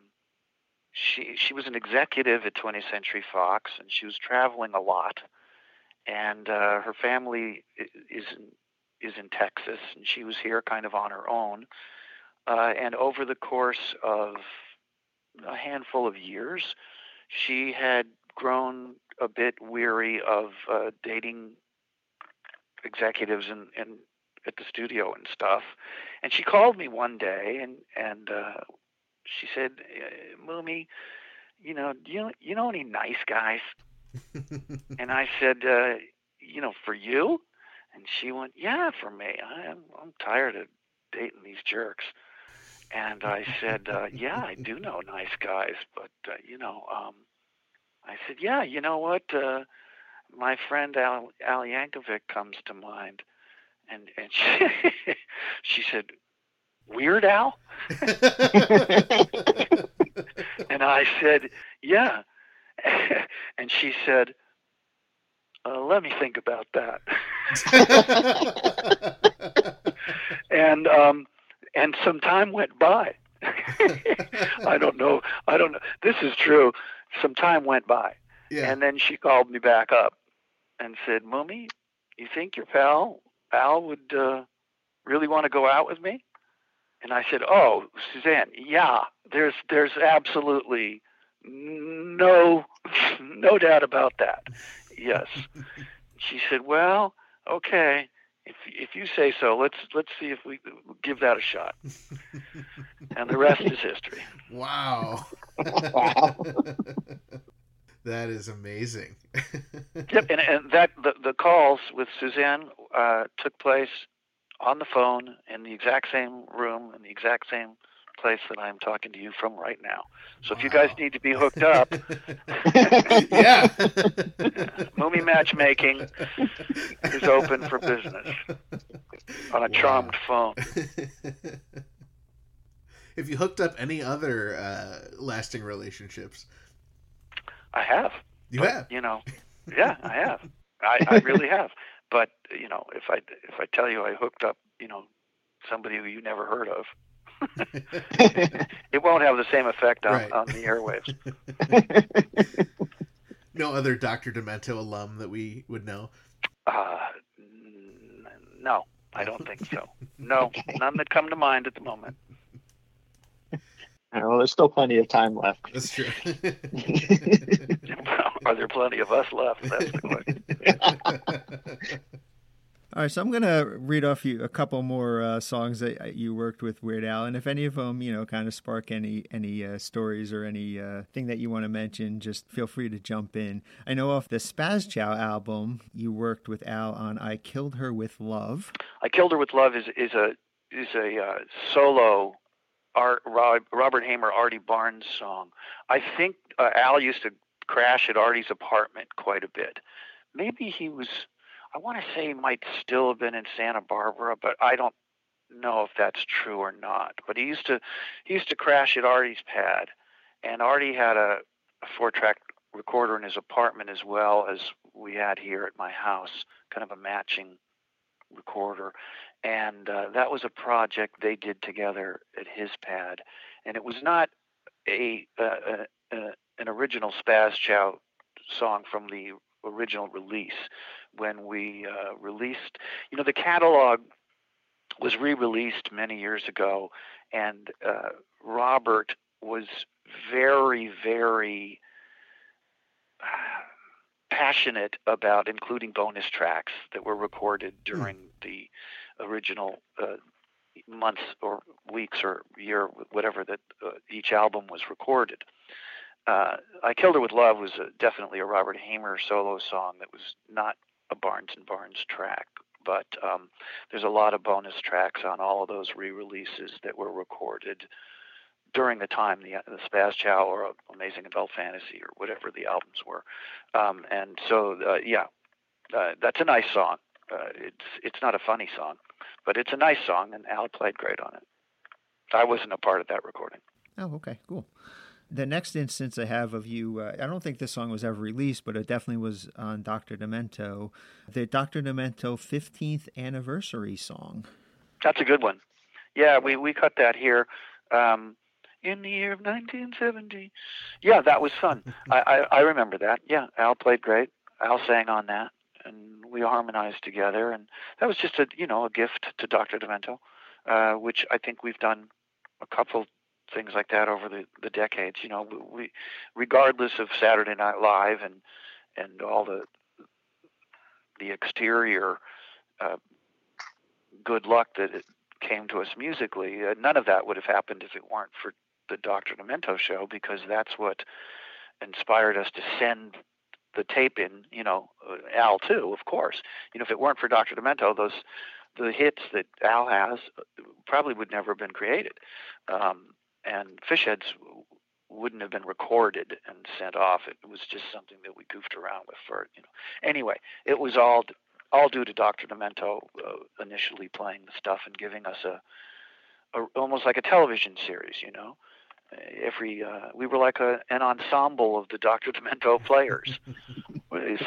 she she was an executive at 20th Century Fox and she was traveling a lot. And uh her family is in is in Texas and she was here kind of on her own. Uh and over the course of a handful of years, she had grown a bit weary of uh dating executives and and at the studio and stuff and she called me one day and and uh she said uh, Mumy you know do you you know any nice guys? And I said uh you know for you? And she went yeah for me. I'm I'm tired of dating these jerks. And I said uh yeah I do know nice guys but uh, you know um I said yeah you know what uh my friend Al Al Yankovic comes to mind. And and she [LAUGHS] she said Weird Al [LAUGHS] and I said, "Yeah." [LAUGHS] and she said, uh, "Let me think about that." [LAUGHS] and um, and some time went by. I don't know. I don't know. This is true. Some time went by, yeah. and then she called me back up and said, "Mumy, you think your pal Al would uh, really want to go out with me?" And I said, "Oh, Suzanne, yeah. There's there's absolutely no no doubt about that. Yes." [LAUGHS] she said, "Well, okay. If if you say so, let's let's see if we give that a shot." and the rest is history. [LAUGHS] wow. Wow. [LAUGHS] that is amazing. Yep, and and that the the calls with Suzanne uh, took place on the phone in the exact same room in the exact same place that I'm talking to you from right now. So if you guys need to be hooked up, [LAUGHS] yeah. [LAUGHS] Mumy Matchmaking is open for business on a charmed phone. [LAUGHS] Have you hooked up any other uh, lasting relationships? I have. You But, have. You know, yeah, I have. I, I really have. But you know, if I if I tell you I hooked up, you know, somebody who you never heard of, [LAUGHS] it won't have the same effect on, Right. on the airwaves. [LAUGHS] no other Dr. Demento alum that we would know. Uh, n- no, I don't think so. No, [LAUGHS] none that come to mind at the moment. Well, there's still plenty of time left. [LAUGHS] That's true. [LAUGHS] Are there plenty of us left? That's the question. [LAUGHS] All right, so I'm gonna read off you a couple more uh, songs that you worked with Weird Al, and if any of them, you know, kind of spark any any uh, stories or any uh, thing that you want to mention, just feel free to jump in. I know off the Spazchow album, you worked with Al on "I Killed Her with Love." I Killed Her with Love is is a is a uh, solo Art, Robert Haimer Artie Barnes song. I think uh, Al used to crash at Artie's apartment quite a bit. Maybe he was. I want to say he might still have been in Santa Barbara, but I don't know if that's true or not. But he used to he used to crash at Artie's pad, and Artie had a, a four track recorder in his apartment as well as we had here at my house, kind of a matching recorder and uh, that was a project they did together at his pad, and it was not a, uh, a, a an original Spazchow song from the original release. When we uh, released, you know, the catalog was re-released many years ago, and uh, Robert was very, very passionate about including bonus tracks that were recorded during the original uh, months or weeks or year, whatever that uh, each album was recorded. Uh, I Killed Her with Love was a, definitely a Robert Haimer solo song that was not a Barnes and Barnes track, but um, there's a lot of bonus tracks on all of those re-releases that were recorded during the time the the Spazchow or Amazing Adult Fantasy or whatever the albums were, um, and so uh, yeah, uh, that's a nice song. Uh, it's it's not a funny song, but it's a nice song, and Al played great on it. I wasn't a part of that recording. Oh, okay, cool. The next instance I have of you, uh, I don't think this song was ever released, but it definitely was on Dr. Demento, the Dr. Demento 15th anniversary song. That's a good one. Yeah, we we cut that here. Um, in the year of 1970. Yeah, that was fun. [LAUGHS] I, I, I remember that. Yeah, Al played great. Al sang on that, and we harmonized together, and that was just a you know a gift to Dr. Demento, uh, which I think we've done a couple things like that over the, the decades. You know, we regardless of Saturday Night Live and and all the the exterior uh, good luck that it came to us musically, uh, none of that would have happened if it weren't for the Dr. Demento show because that's what inspired us to send the tape in. You know, uh, Al too, of course. You know, if it weren't for Dr. Demento, those the hits that Al has uh, probably would never have been created. Um, and Fishheads wouldn't have been recorded and sent off. It was just something that we goofed around with for you know. Anyway, it was all all due to Dr. Demento uh, initially playing the stuff and giving us a, a almost like a television series, you know. Every uh, we were like a, an ensemble of the Dr. Demento [LAUGHS] players.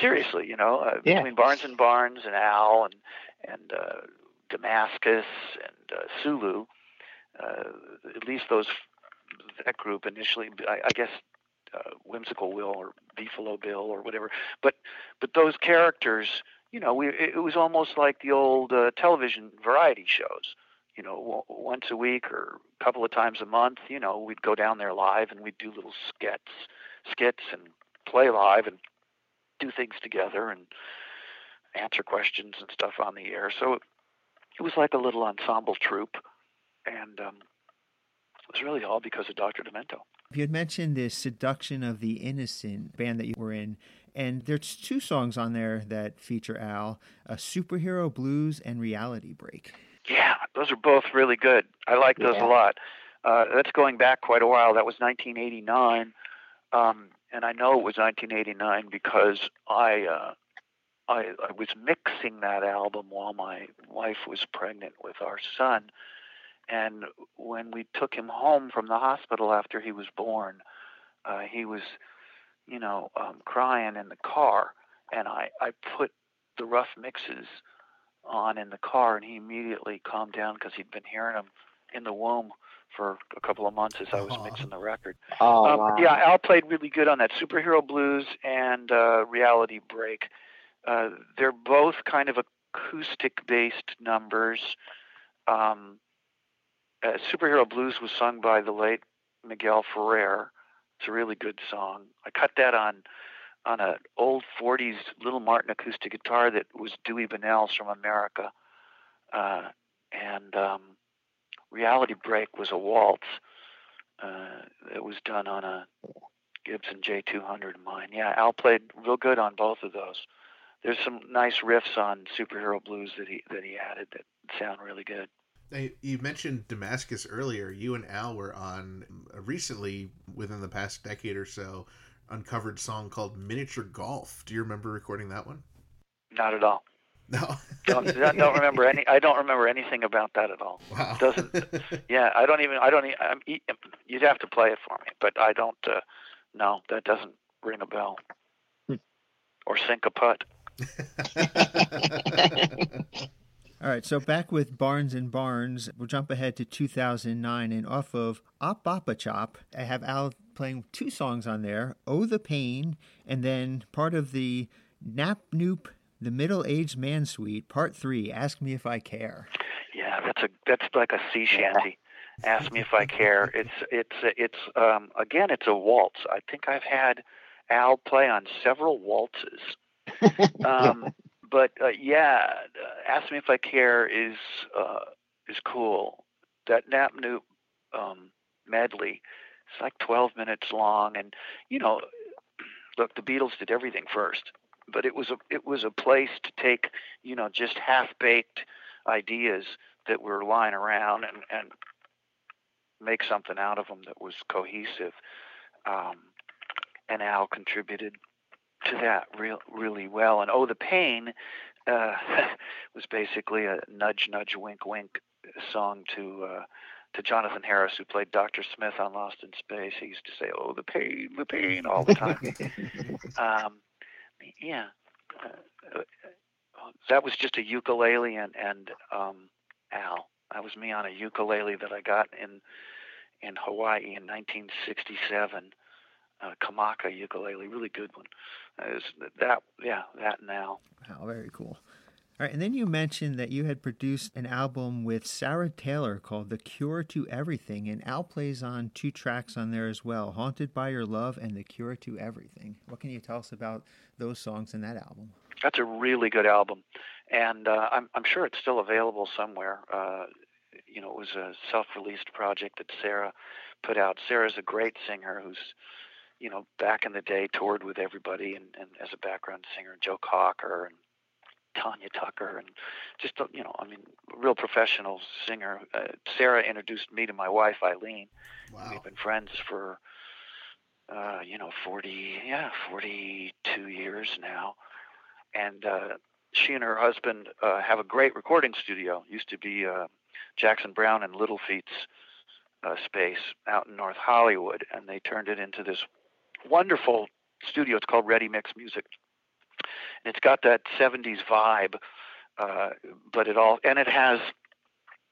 Seriously, you know, uh, Yeah. between Barnes and Barnes and Al and and uh, Damaskas and uh, Sulu, uh, at least those that group initially. I, I guess uh, Whimsical Will or Beefalo Bill or whatever. But but those characters, you know, we it was almost like the old uh, television variety shows. You know, once a week or a couple of times a month. You know, we'd go down there live and we'd do little skits, skits and play live and do things together and answer questions and stuff on the air. So it was like a little ensemble troupe, and um, it was really all because of Dr. Demento. You had mentioned the Seduction of the Innocent band that you were in, and there's two songs on there that feature Al a Superhero Blues and Reality Break. Yeah, those are both really good. I like those Yeah. a lot. Uh, that's going back quite a while. That was 1989, um, and I know it was 1989 because I, uh, I I was mixing that album while my wife was pregnant with our son, and when we took him home from the hospital after he was born, uh, he was, you know, um, crying in the car, and I I put the rough mixes on in the car, and he immediately calmed down because he'd been hearing them in the womb for a couple of months as I was Aw. mixing the record. Oh, um, wow. Yeah, Al played really good on that superhero blues and uh, reality break. Uh, they're both kind of acoustic-based numbers. Um, uh, superhero blues was sung by the late Miguel Ferrer. It's a really good song. I cut that on on an old 40s Little Martin acoustic guitar that was Dewey Bunnell's from America. Uh, and um, Reality Break was a waltz uh, that was done on a Gibson J200 of mine. Yeah, Al played real good on both of those. There's some nice riffs on Superhero Blues that he that he added that sound really good. You mentioned Damaskas earlier. You and Al were on recently, within the past decade or so, uncovered song called Miniature Golf. Do you remember recording that one? Not at all. No. Don't, don't don't remember any. I don't remember anything about that at all. wow. Doesn't- Yeah, I don't even. I don't. e- I'm, e- you'd have to play it for me, but I don't. Uh, no, that doesn't ring a bell. Or sink a putt. [LAUGHS] [LAUGHS] All right, so back with Barnes and Barnes, we'll jump ahead to 2009 and off of Op Boppa Chop, I have Al playing two songs on there, Oh the Pain, and then part of the Nap Noop, the Middle Aged Man Suite, part three, Ask Me If I Care. Yeah, that's a that's like a sea shanty. Ask me if I care. It's it's it's um again it's a waltz. I think I've had Al play on several waltzes. [LAUGHS] Um, but uh, yeah, uh, ask me if I care is uh, is cool. That Nap Noop um, medley, it's like 12 minutes long, and you know, [CLEARS THROAT] look, the Beatles did everything first, but it was a it was a place to take you know just half baked ideas that were lying around and and make something out of them that was cohesive. Um, and Al contributed to that real really well. And Oh the Pain uh, [LAUGHS] was basically a nudge nudge wink wink song to uh, to Jonathan Harris, who played Dr. Smith on Lost in Space. He used to say, "Oh, the pain, the pain," all the time. [LAUGHS] um, yeah, uh, that was just a ukulele and and um, Al. That was me on a ukulele that I got in in Hawaii in 1967. Uh, Kamaka ukulele, really good one. Uh, that, yeah, that now. Wow, very cool. All right, and then you mentioned that you had produced an album with Sarah Taylor called The Cure to Everything, and Al plays on two tracks on there as well Haunted by Your Love and The Cure to Everything. What can you tell us about those songs in that album? That's a really good album, and uh, I'm, I'm sure it's still available somewhere. Uh, you know, it was a self released project that Sarah put out. Sarah's a great singer who's you know, back in the day toured with everybody and, and as a background singer, Joe Cocker and Tanya Tucker, and just you know, I mean, real professional singer. Uh, Sarah introduced me to my wife Eileen. Wow. We've been friends for uh, you know, 40, yeah, 42 years now, and uh, she and her husband uh, have a great recording studio. Used to be uh, Jackson Browne and Little Feat's uh, space out in North Hollywood, and they turned it into this wonderful studio. It's called Ready Mix Music. And it's got that 70s vibe uh, but it all and it has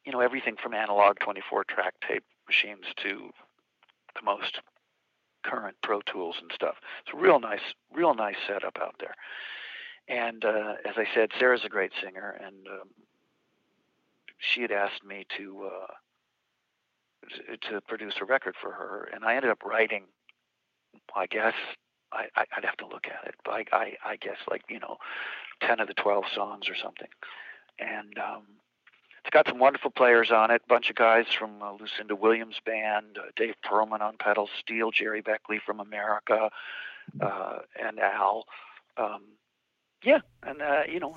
you know everything from analog 24 track tape machines to the most current pro tools and stuff. It's a real nice real nice setup out there. And uh, as i said sarah's a great singer and um, she had asked me to uh, to produce a record for her and i ended up writing i guess I, I would have to look at it, but I, I I guess like you know, ten of the twelve songs or something, and um, it's got some wonderful players on it. Bunch of guys from uh, Lucinda Williams band, uh, Dave Pearlman on pedal steel, Gerry Beckley from America, uh, and Al. Um, yeah, and uh, you know,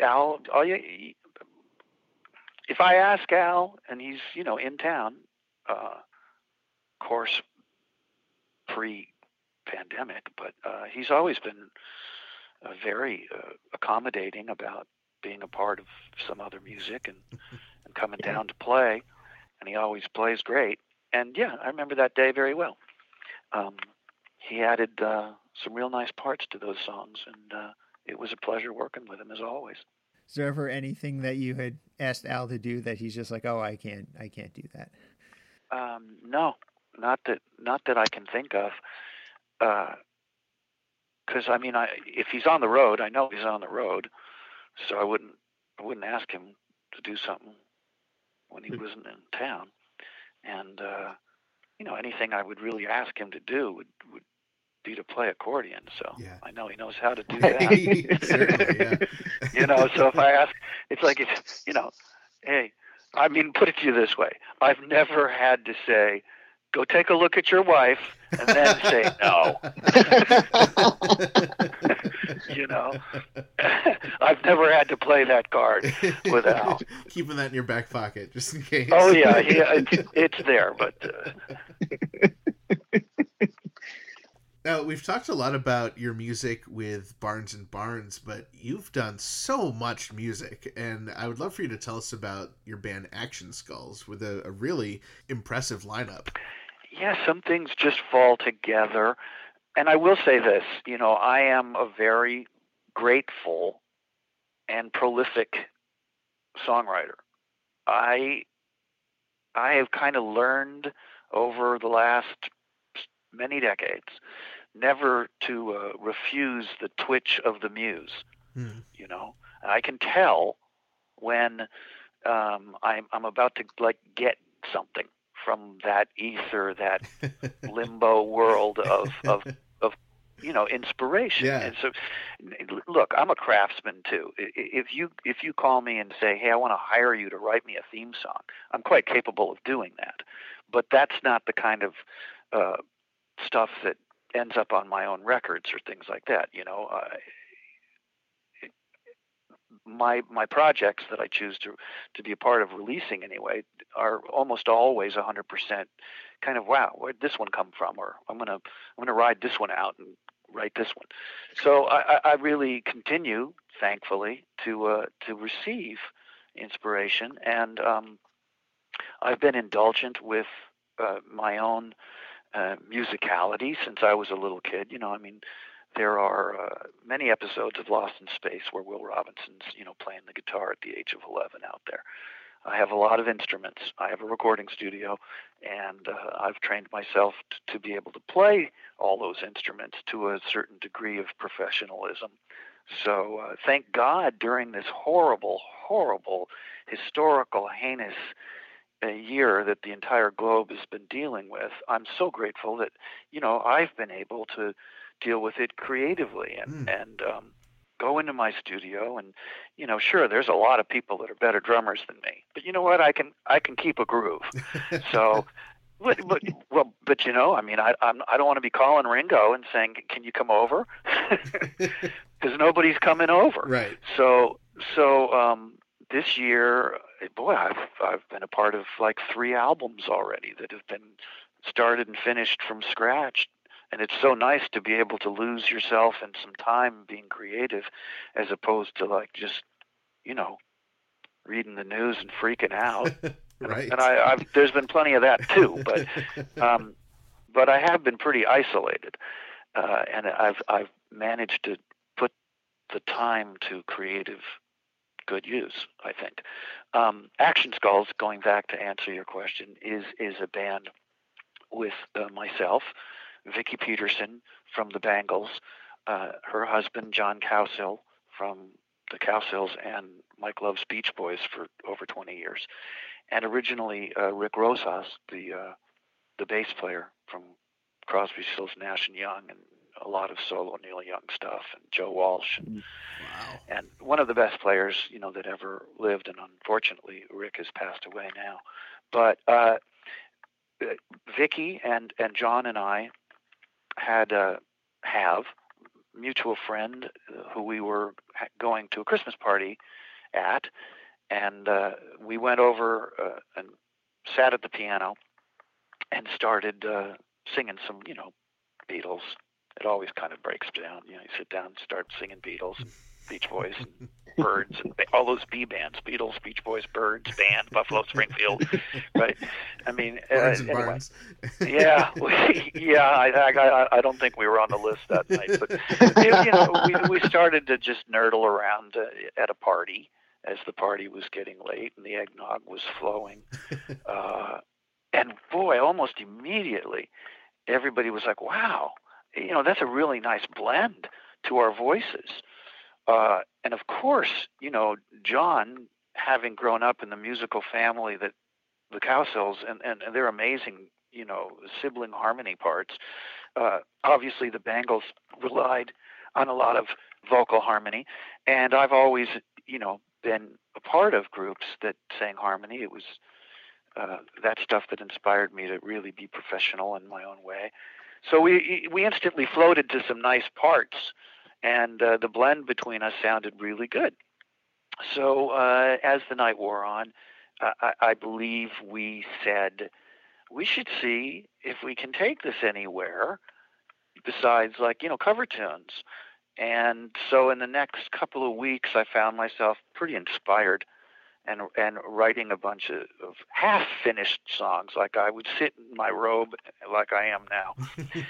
Al. All you, if I ask Al, and he's you know in town, uh, of course, pre pandemic, but uh, he's always been uh, very uh, accommodating about being a part of some other music and, [LAUGHS] and coming down to play. And he always plays great. And yeah, I remember that day very well. Um, he added uh, some real nice parts to those songs, and uh, it was a pleasure working with him as always. Is there ever anything that you had asked Al to do that he's just like, oh, I can't, I can't do that? Um, no, not that, not that I can think of because uh, I mean, I if he's on the road, I know he's on the road, so I wouldn't I wouldn't ask him to do something when he hmm. wasn't in town, and uh, you know, anything I would really ask him to do would would be to play accordion. So yeah. I know he knows how to do [LAUGHS] that. [LAUGHS] [LAUGHS] you know, so if I ask, it's like it's you know, hey, I mean, put it to you this way: I've never had to say go take a look at your wife and then [LAUGHS] say no. [LAUGHS] you know, [LAUGHS] I've never had to play that card without keeping that in your back pocket just in case. Oh yeah, yeah, it's, it's there, but. Uh... Now we've talked a lot about your music with Barnes and Barnes, but you've done so much music, and I would love for you to tell us about your band Action Skulls with a, a really impressive lineup yeah, some things just fall together. And I will say this, you know, I am a very grateful and prolific songwriter. I I have kind of learned over the last many decades never to uh, refuse the twitch of the muse. Mm. You know, and I can tell when um, I'm I'm about to like get something from that ether, that [LAUGHS] limbo world of of of you know inspiration. Yeah. And so, look, I'm a craftsman too. If you if you call me and say, "Hey, I want to hire you to write me a theme song," I'm quite capable of doing that. But that's not the kind of uh, stuff that ends up on my own records or things like that. You know, uh, my my projects that I choose to to be a part of releasing anyway are almost always 100% kind of wow where'd this one come from or I'm gonna I'm gonna ride this one out and write this one. So I, I really continue, thankfully, to uh, to receive inspiration, and um, I've been indulgent with uh, my own uh, musicality since I was a little kid. You know, I mean, there are uh, many episodes of Lost in Space where Will Robinson's, you know, playing the guitar at the age of 11 out there. I have a lot of instruments. I have a recording studio, and uh, I've trained myself t- to be able to play all those instruments to a certain degree of professionalism. So uh, thank God during this horrible, horrible, historical, heinous uh, year that the entire globe has been dealing with, I'm so grateful that you know I've been able to deal with it creatively and Mm. and um, go into my studio and you know sure there's a lot of people that are better drummers than me but you know what? I can I can keep a groove. [LAUGHS] So but, but well but you know I mean I I'm, I don't want to be calling Ringo and saying can you come over? [LAUGHS] Because nobody's coming over. Right. so so um this year boy I've I've been a part of like three albums already that have been started and finished from scratch and it's so nice to be able to lose yourself in some time being creative as opposed to like just you know reading the news and freaking out [LAUGHS] right. and I, I've there's been plenty of that too but [LAUGHS] um but I have been pretty isolated uh and I've I've managed to put the time to creative good use I think um Action Skulls going back to answer your question is is a band with uh, myself Vicki Peterson from the Bangles, uh, her husband John Cowsill from the Cowsills, and Mike Love's Beach Boys for over 20 years, and originally uh, Rick Rosas, the uh, the bass player from Crosby, Stills, Nash and Young, and a lot of solo Neil Young stuff, and Joe Walsh, and, wow. and one of the best players you know that ever lived, and unfortunately Rick has passed away now, but. Uh, uh, Vicki and and John and I had uh, have mutual friend who we were going to a Christmas party at, and uh, we went over uh, and sat at the piano and started uh, singing some, you know, Beatles. It always kind of breaks down. You know, you sit down and start singing Beatles, and Beach Boys, and Byrds, and all those B bands: Beatles, Beach Boys, Byrds, Band, Buffalo Springfield. Right? I mean, [LAUGHS] uh, anyway yeah, [LAUGHS] we, yeah. I, I I don't think we were on the list that night, but you you know, we we started to just nerdle around uh, at a party as the party was getting late and the eggnog was flowing, [LAUGHS] uh, and boy, almost immediately, everybody was like, "Wow, you know, that's a really nice blend to our voices." Uh, and of course, you know, John, having grown up in the musical family that the Cowsills and, and, and their amazing, you know, sibling harmony parts. Uh, obviously, the Bangles relied on a lot of vocal harmony, and I've always, you know, been a part of groups that sang harmony. It was uh, that stuff that inspired me to really be professional in my own way. So we we instantly floated to some nice parts, and uh, the blend between us sounded really good. So uh, as the night wore on, I, I believe we said we should see if we can take this anywhere besides like you know cover tunes and so in the next couple of weeks i found myself pretty inspired and and writing a bunch of, of half finished songs. Like i would sit in my robe like i am now.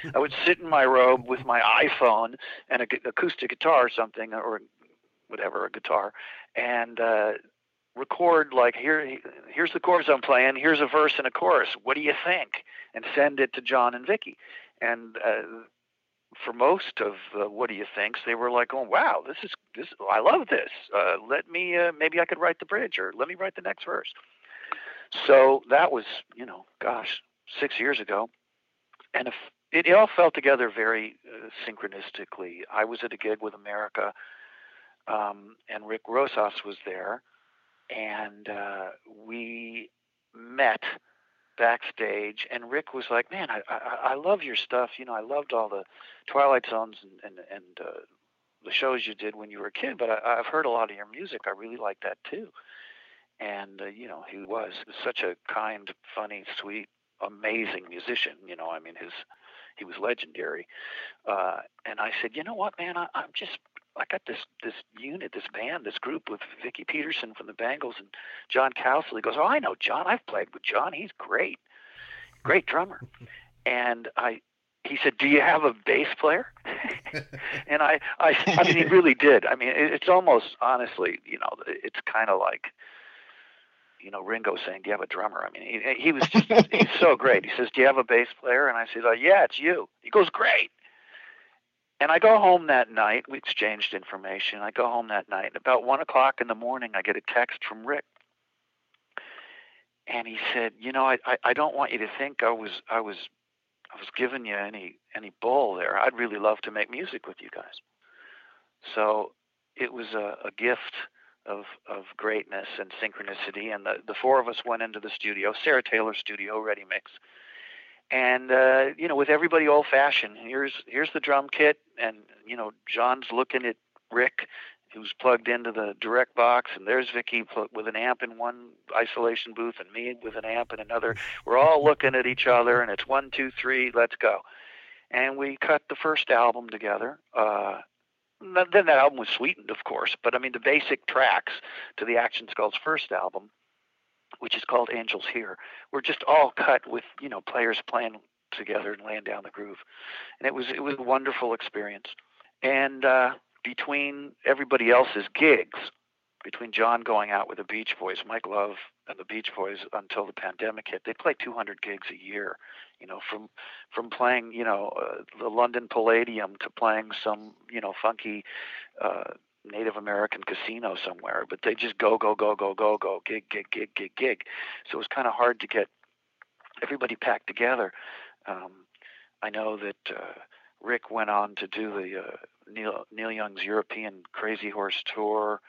[LAUGHS] I would sit in my robe with my iphone and a gu- acoustic guitar or something or whatever a guitar and uh record like here here's the chords I'm playing here's a verse and a chorus. What do you think? And send it to John and Vicki and uh, for most of uh, what do you thinks they were like oh wow this is this I love this. Uh, let me uh, maybe I could write the bridge or let me write the next verse. So that was you know gosh 6 years ago. And if it, it all fell together very uh, synchronistically. I was at a gig with America um, and Rick Rosas was there. And uh, we met backstage and rick was like man I, I i love your stuff you know i loved all the twilight zones and and, and uh, the shows you did when you were a kid, but I, I've heard a lot of your music. I really like that too. And uh, you know, he was such a kind, funny, sweet, amazing musician. You know, I mean, his he was legendary. Uh, and I said, you know what, man, I, I'm just I got this this unit, this band, this group with Vicki Peterson from the Bangles and John Cowsill. He goes, oh, I know John. I've played with John. He's great, great drummer. and I he said, "Do you have a bass player?" [LAUGHS] and I, I, I mean, he really did. I mean, it, it's almost honestly, you know, it's kind of like, you know, Ringo saying, "Do you have a drummer?" I mean, he, he was just, he's so great. He says, "Do you have a bass player?" And I said, oh, "Yeah, it's you." He goes, "Great." And I go home that night. We exchanged information. I go home that night. About one o'clock in the morning, I get a text from Rick, and he said, "You know, I, I, I don't want you to think I was, I was I was giving you any any bull there. I'd really love to make music with you guys. So it was a, a gift of of greatness and synchronicity. And the the four of us went into the studio, Sarah Taylor Studio, Ready Mix, and uh, you know, with everybody old fashioned. Here's here's the drum kit, and you know, John's looking at Rick who's plugged into the direct box, and there's Vicki with an amp in one isolation booth, and me with an amp in another. We're all looking at each other, and it's one, two, three, let's go. And we cut the first album together. Uh, then that album was sweetened, of course, but I mean the basic tracks to the Action Skulls first album, which is called Angels Hear, were just all cut with you know players playing together and laying down the groove, and it was it was a wonderful experience. And uh, between everybody else's gigs, between John going out with the Beach Boys, Mike Love and the Beach Boys until the pandemic hit, they played 200 gigs a year. You know, from from playing you know uh, the London Palladium to playing some you know funky uh, Native American casino somewhere. But they just go go go go go go gig gig gig gig gig. So it was kind of hard to get everybody packed together. Um, I know that uh, Rick went on to do the uh, Neil Neil Young's European Crazy Horse tour,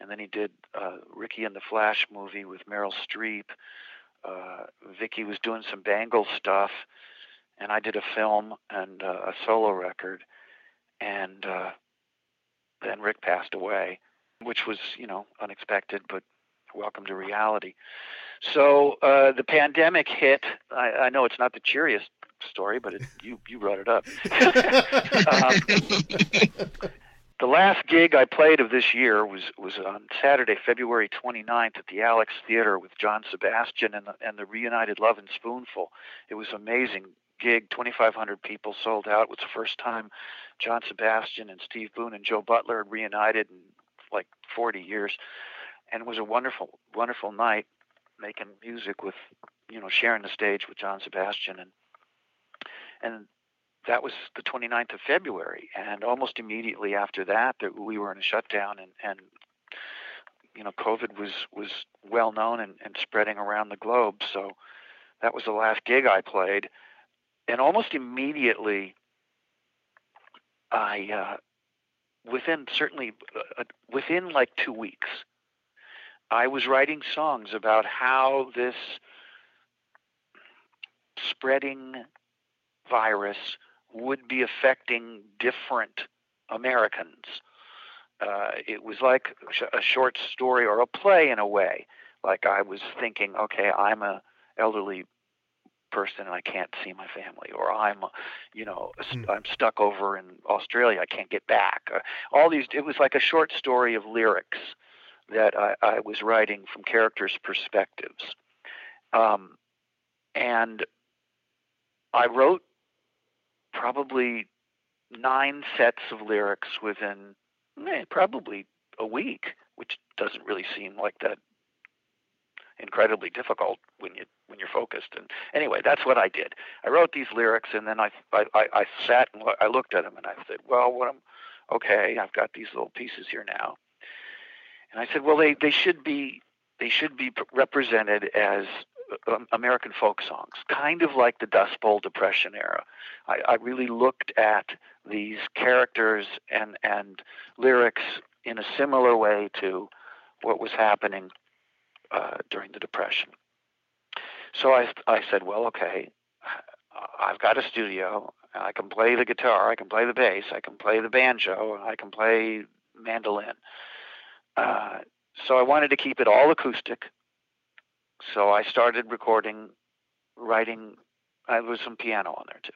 and then he did uh, Ricki and the Flash movie with Meryl Streep. Uh, Vicki was doing some Bangle stuff, and I did a film and uh, a solo record, and uh, then Rick passed away, which was you know unexpected, but welcome to reality. So uh, the pandemic hit. I, I know it's not the cheeriest story, but it, you you brought it up. [LAUGHS] um, the last gig I played of this year was was on Saturday, February 29th at the Alex Theater with John Sebastian and the, and the Reunited Lovin' Spoonful. It was amazing gig. 2,500 people sold out. It was the first time John Sebastian and Steve Boone and Joe Butler had reunited in like 40 years, and it was a wonderful, wonderful night making music with, you know, sharing the stage with John Sebastian and and that was the 29th of February. And almost immediately after that, we were in a shutdown, and, and you know, COVID was was well known and, and spreading around the globe. So that was the last gig I played, and almost immediately, I uh, within certainly uh, within like two weeks, I was writing songs about how this spreading virus would be affecting different Americans. Uh, it was like a short story or a play in a way. Like I was thinking, okay, I'm a elderly person and I can't see my family, or I'm, you know, mm. I'm stuck over in Australia, I can't get back. Uh, all these, it was like a short story of lyrics that I, I was writing from characters' perspectives. Um, and I wrote probably nine sets of lyrics within eh, probably a week, which doesn't really seem like that incredibly difficult when you when you're focused. And anyway, that's what I did. I wrote these lyrics, and then I I, I sat and I looked at them, and I said, well, what I'm okay? I've got these little pieces here now, and I said, well, they they should be they should be represented as um, American folk songs, kind of like the Dust Bowl Depression era. I, I really looked at these characters and and lyrics in a similar way to what was happening uh, during the Depression. So I I said, well, okay, I've got a studio. I can play the guitar, I can play the bass, I can play the banjo, I can play mandolin. Uh, so I wanted to keep it all acoustic. So I started recording, writing. I was some piano on there too.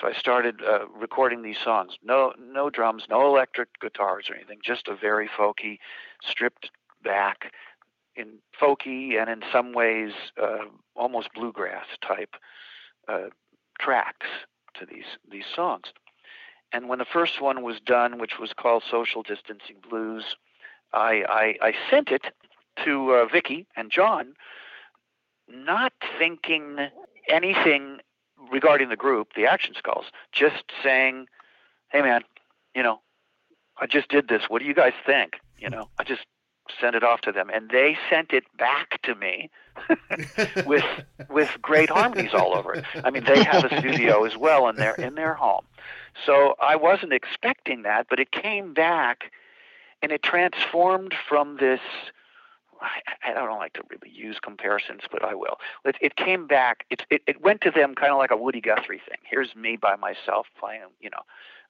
So I started uh, recording these songs. No, no drums, no electric guitars or anything. Just a very folky, stripped back, in folky and in some ways uh, almost bluegrass type uh, tracks to these these songs. And when the first one was done, which was called Social Distancing Blues, I I, I sent it to uh, Vicki and John, not thinking anything regarding the group, the Action Skulls, just saying, "Hey, man, you know, I just did this. What do you guys think?" You know, I just sent it off to them, and they sent it back to me [LAUGHS] with with great harmonies all over it. I mean, they have a studio as well in their in their home, so I wasn't expecting that, but it came back, and it transformed from this. I, I don't like to really use comparisons, but I will. It, it came back. It, it it went to them kind of like a Woody Guthrie thing. Here's me by myself playing, you know,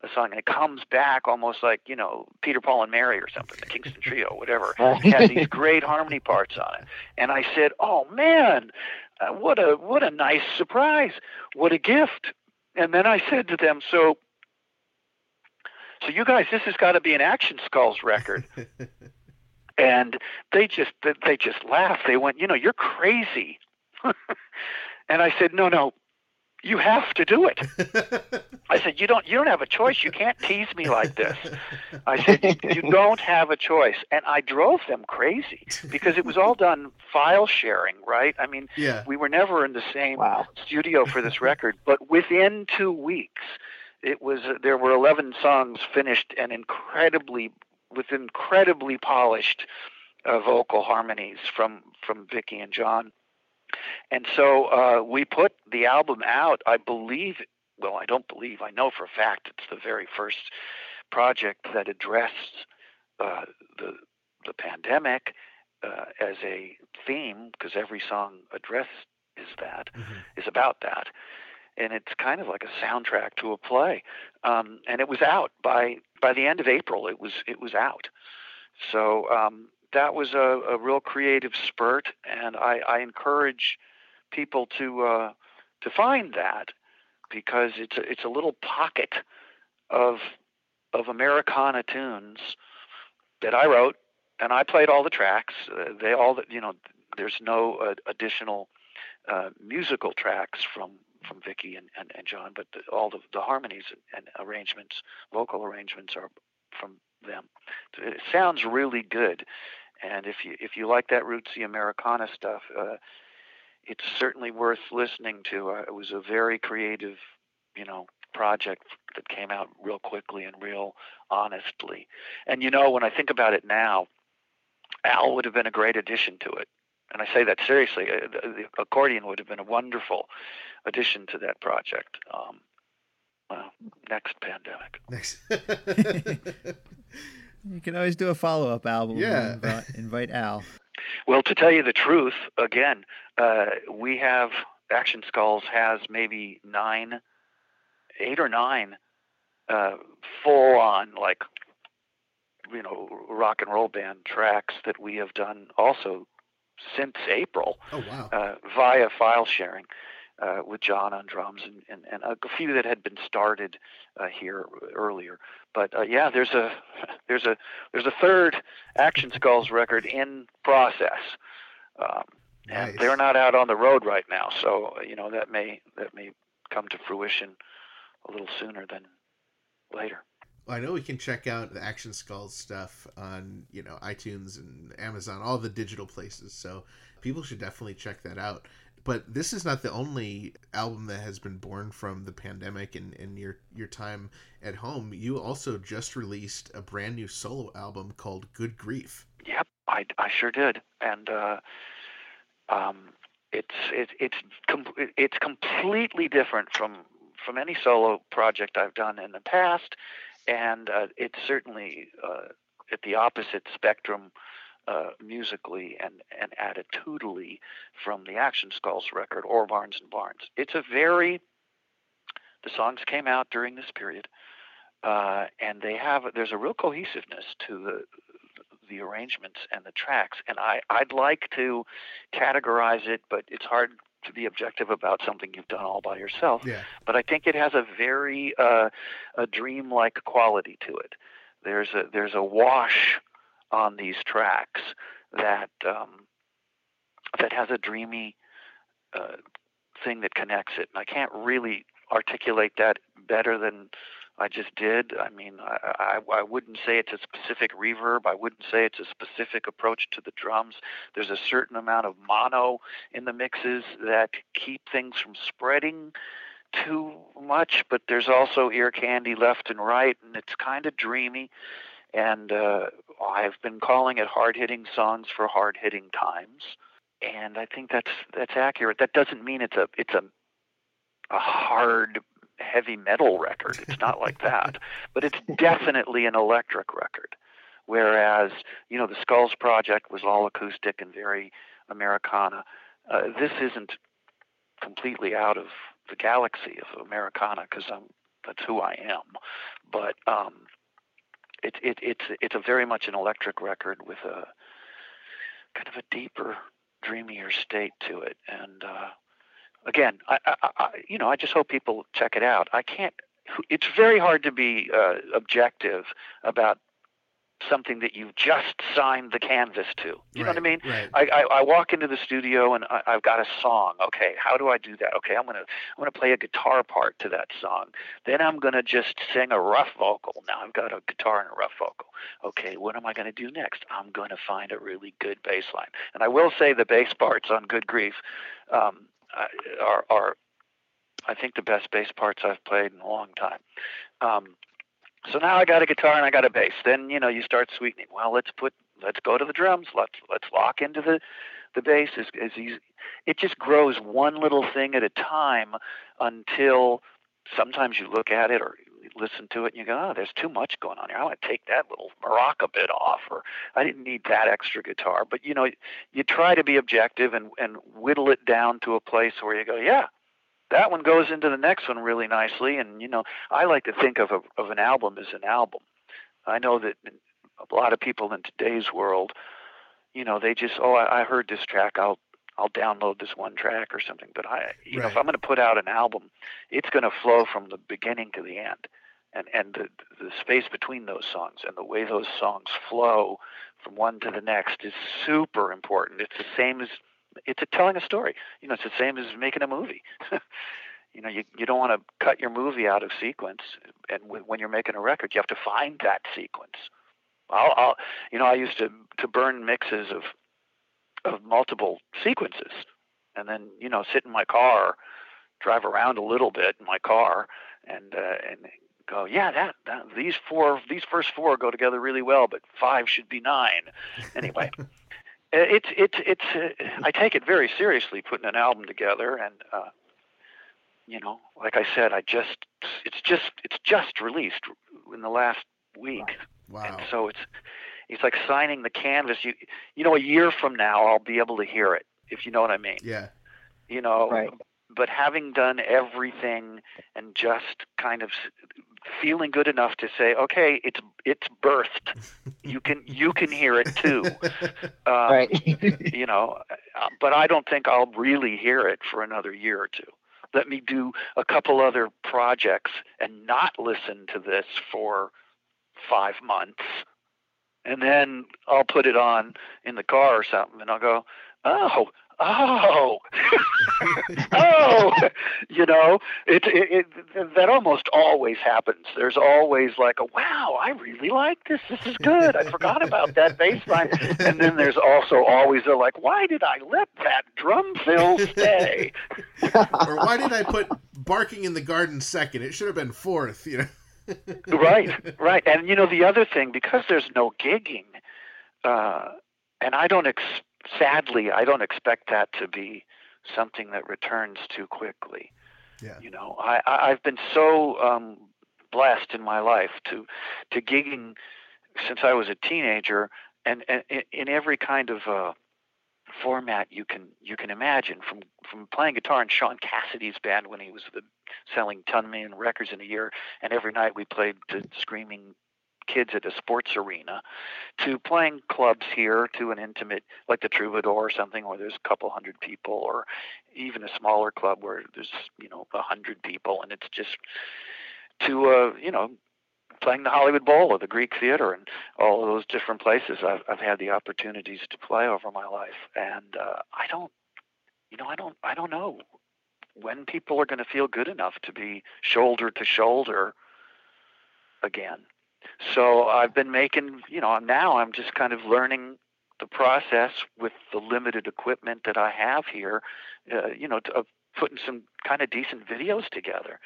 a song, and it comes back almost like you know Peter, Paul, and Mary or something, the Kingston Trio, [LAUGHS] whatever. It has these great harmony parts on it, and I said, "Oh man, uh, what a what a nice surprise! What a gift!" And then I said to them, "So, so you guys, this has got to be an Action Skulls record." [LAUGHS] and they just they just laughed. They went, "You know, you're crazy." [LAUGHS] and I said, "No, no, you have to do it." [LAUGHS] I said, "You don't. You don't have a choice. You can't tease me like this." I said, "You, you don't have a choice." And I drove them crazy because it was all done file sharing, right? I mean, yeah. we were never in the same Wow. studio for this record, but within two weeks, it was there were 11 songs finished and incredibly with incredibly polished uh, vocal harmonies from from Vicki and John. And so uh, we put the album out. I believe, well, I don't believe, I know for a fact it's the very first project that addressed uh, the the pandemic uh, as a theme, because every song addressed is that Mhm. is about that, and it's kind of like a soundtrack to a play. Um, and it was out by by the end of April. It was it was out. So um, that was a, a real creative spurt, and I, I encourage people to uh, to find that because it's a, it's a little pocket of of Americana tunes that I wrote, and I played all the tracks. Uh, they all you know. There's no uh, additional uh, musical tracks from from Vicki and, and, and John, but the, all the, the harmonies and arrangements, vocal arrangements, are from them. It sounds really good, and if you if you like that rootsy Americana stuff, uh, it's certainly worth listening to. Uh, it was a very creative, you know, project that came out real quickly and real honestly. And you know, when I think about it now, Al would have been a great addition to it. And I say that seriously. Uh, The, the accordion would have been a wonderful addition to that project. Um, well, next pandemic. Next. [LAUGHS] You can always do a follow up album. and Yeah. Invite, [LAUGHS] invite Al. Well, to tell you the truth, again, uh, we have Action Skulls has maybe nine, eight or nine uh, full on like you know rock and roll band tracks that we have done also since April oh wow. uh, via file sharing uh, with John on drums and, and, and a few that had been started uh, here earlier. But uh, yeah, there's a [LAUGHS] there's a there's a third Action Skulls record in process, um, and they're not out on the road right now. So you know that may that may come to fruition a little sooner than later. Well, I know we can check out the Action Skulls stuff on, you know, iTunes and Amazon, all the digital places. So people should definitely check that out. But this is not the only album that has been born from the pandemic and, and your your time at home. You also just released a brand new solo album called Good Grief. Yep, I, I sure did, and uh, um, it's it, it's com- it's completely different from from any solo project I've done in the past, and uh, it's certainly uh, at the opposite spectrum uh, musically and and attitudinally from the Action Skulls record or Barnes and Barnes. It's a very The songs came out during this period, uh, and they have there's a real cohesiveness to the the arrangements and the tracks. And I I'd like to categorize it, but it's hard to be objective about something you've done all by yourself. Yeah. But I think it has a very uh, a dreamlike quality to it. There's a there's a wash on these tracks that um, that has a dreamy uh, thing that connects it. And I can't really articulate that better than I just did. I mean, I, I, I wouldn't say it's a specific reverb. I wouldn't say it's a specific approach to the drums. There's a certain amount of mono in the mixes that keep things from spreading too much, but there's also ear candy left and right, and it's kind of dreamy. And uh, I've been calling it hard hitting songs for hard hitting times and I think that's that's accurate. That doesn't mean it's a it's a a hard heavy metal record. It's not like [LAUGHS] that, but it's definitely an electric record. Whereas you know the Skulls Project was all acoustic and very Americana. Uh, this isn't completely out of the galaxy of Americana because I'm that's who I am. But um, it's it, it's it's a very much an electric record with a kind of a deeper dreamier state to it. And uh, again, I, I, I, you know, I just hope people check it out. I can't. It's very hard to be uh, objective about something that you've just signed the canvas to. You know what I mean? Right. I, I, I walk into the studio and I, I've got a song. Okay, how do I do that? Okay, I'm gonna I'm gonna play a guitar part to that song. Then I'm gonna just sing a rough vocal. Now I've got a guitar and a rough vocal. Okay, what am I gonna do next? I'm gonna find a really good bass line. And I will say the bass parts on Good Grief um, are are I think the best bass parts I've played in a long time. Um, so now I got a guitar and I got a bass. Then you know you start sweetening. Well, let's put let's go to the drums. Let's let's lock into the the bass. Is is. It just grows one little thing at a time until sometimes you look at it or listen to it and you go, oh, there's too much going on here. I want to take that little maraca bit off, or I didn't need that extra guitar. But you know, you try to be objective and and whittle it down to a place where you go, yeah, that one goes into the next one really nicely. And you know, I like to think of a, of an album as an album. I know that a lot of people in today's world, you know, they just oh, I, I heard this track, I'll I'll download this one track or something. But I, you know, if I'm going to put out an album, it's going to flow from the beginning to the end. And, and the, the space between those songs and the way those songs flow from one to the next is super important. It's the same as it's a telling a story. You know, it's the same as making a movie. [LAUGHS] you know, you you don't want to cut your movie out of sequence, and w- when you're making a record, you have to find that sequence. I'll, I'll you know, I used to to burn mixes of of multiple sequences, and then you know, sit in my car, drive around a little bit in my car, and uh, and go, yeah, that, that these four these first four go together really well, but five should be nine. Anyway. [LAUGHS] Uh, it's it's it's uh, I take it very seriously putting an album together and uh you know like I said I just it's just it's just released in the last week Wow. and so it's it's like signing the canvas you you know a year from now I'll be able to hear it if you know what I mean Yeah. you know Right. But having done everything and just kind of feeling good enough to say okay it's it's birthed. [LAUGHS] You can you can hear it too. [LAUGHS] Um, Right. [LAUGHS] you know uh, but i don't think i'll really hear it for another year or two. Let me do a couple other projects and not listen to this for five months and then i'll put it on in the car or something and i'll go oh oh. [LAUGHS] Oh. You know it, it, it that almost always happens. There's always like a wow i really like this. This is good. I forgot about that bass line and then there's also always a like why did i let that drum fill stay? [LAUGHS] Or why did I put barking in the garden second? It should have been fourth. You know. [LAUGHS] right right. And you know the other thing because there's no gigging uh and i don't ex- sadly i don't expect that to be something that returns too quickly Yeah. you know i, I i've been so um blessed in my life to to gigging since i was a teenager and, and in- every kind of uh format you can you can imagine from from playing guitar in Shaun Cassidy's band when he was the, selling ton 10 million records in a year and every night we played to screaming kids at a sports arena to playing clubs here to an intimate like the Troubadour or something where there's a couple hundred people or even a smaller club where there's you know a hundred people and it's just to uh you know playing the Hollywood Bowl or the Greek Theater and all of those different places I've, I've had the opportunities to play over my life. And uh, I don't, you know, I don't, I don't know when people are going to feel good enough to be shoulder to shoulder again. So I've been making, you know, now I'm just kind of learning the process with the limited equipment that I have here, uh, you know, of putting some kind of decent videos together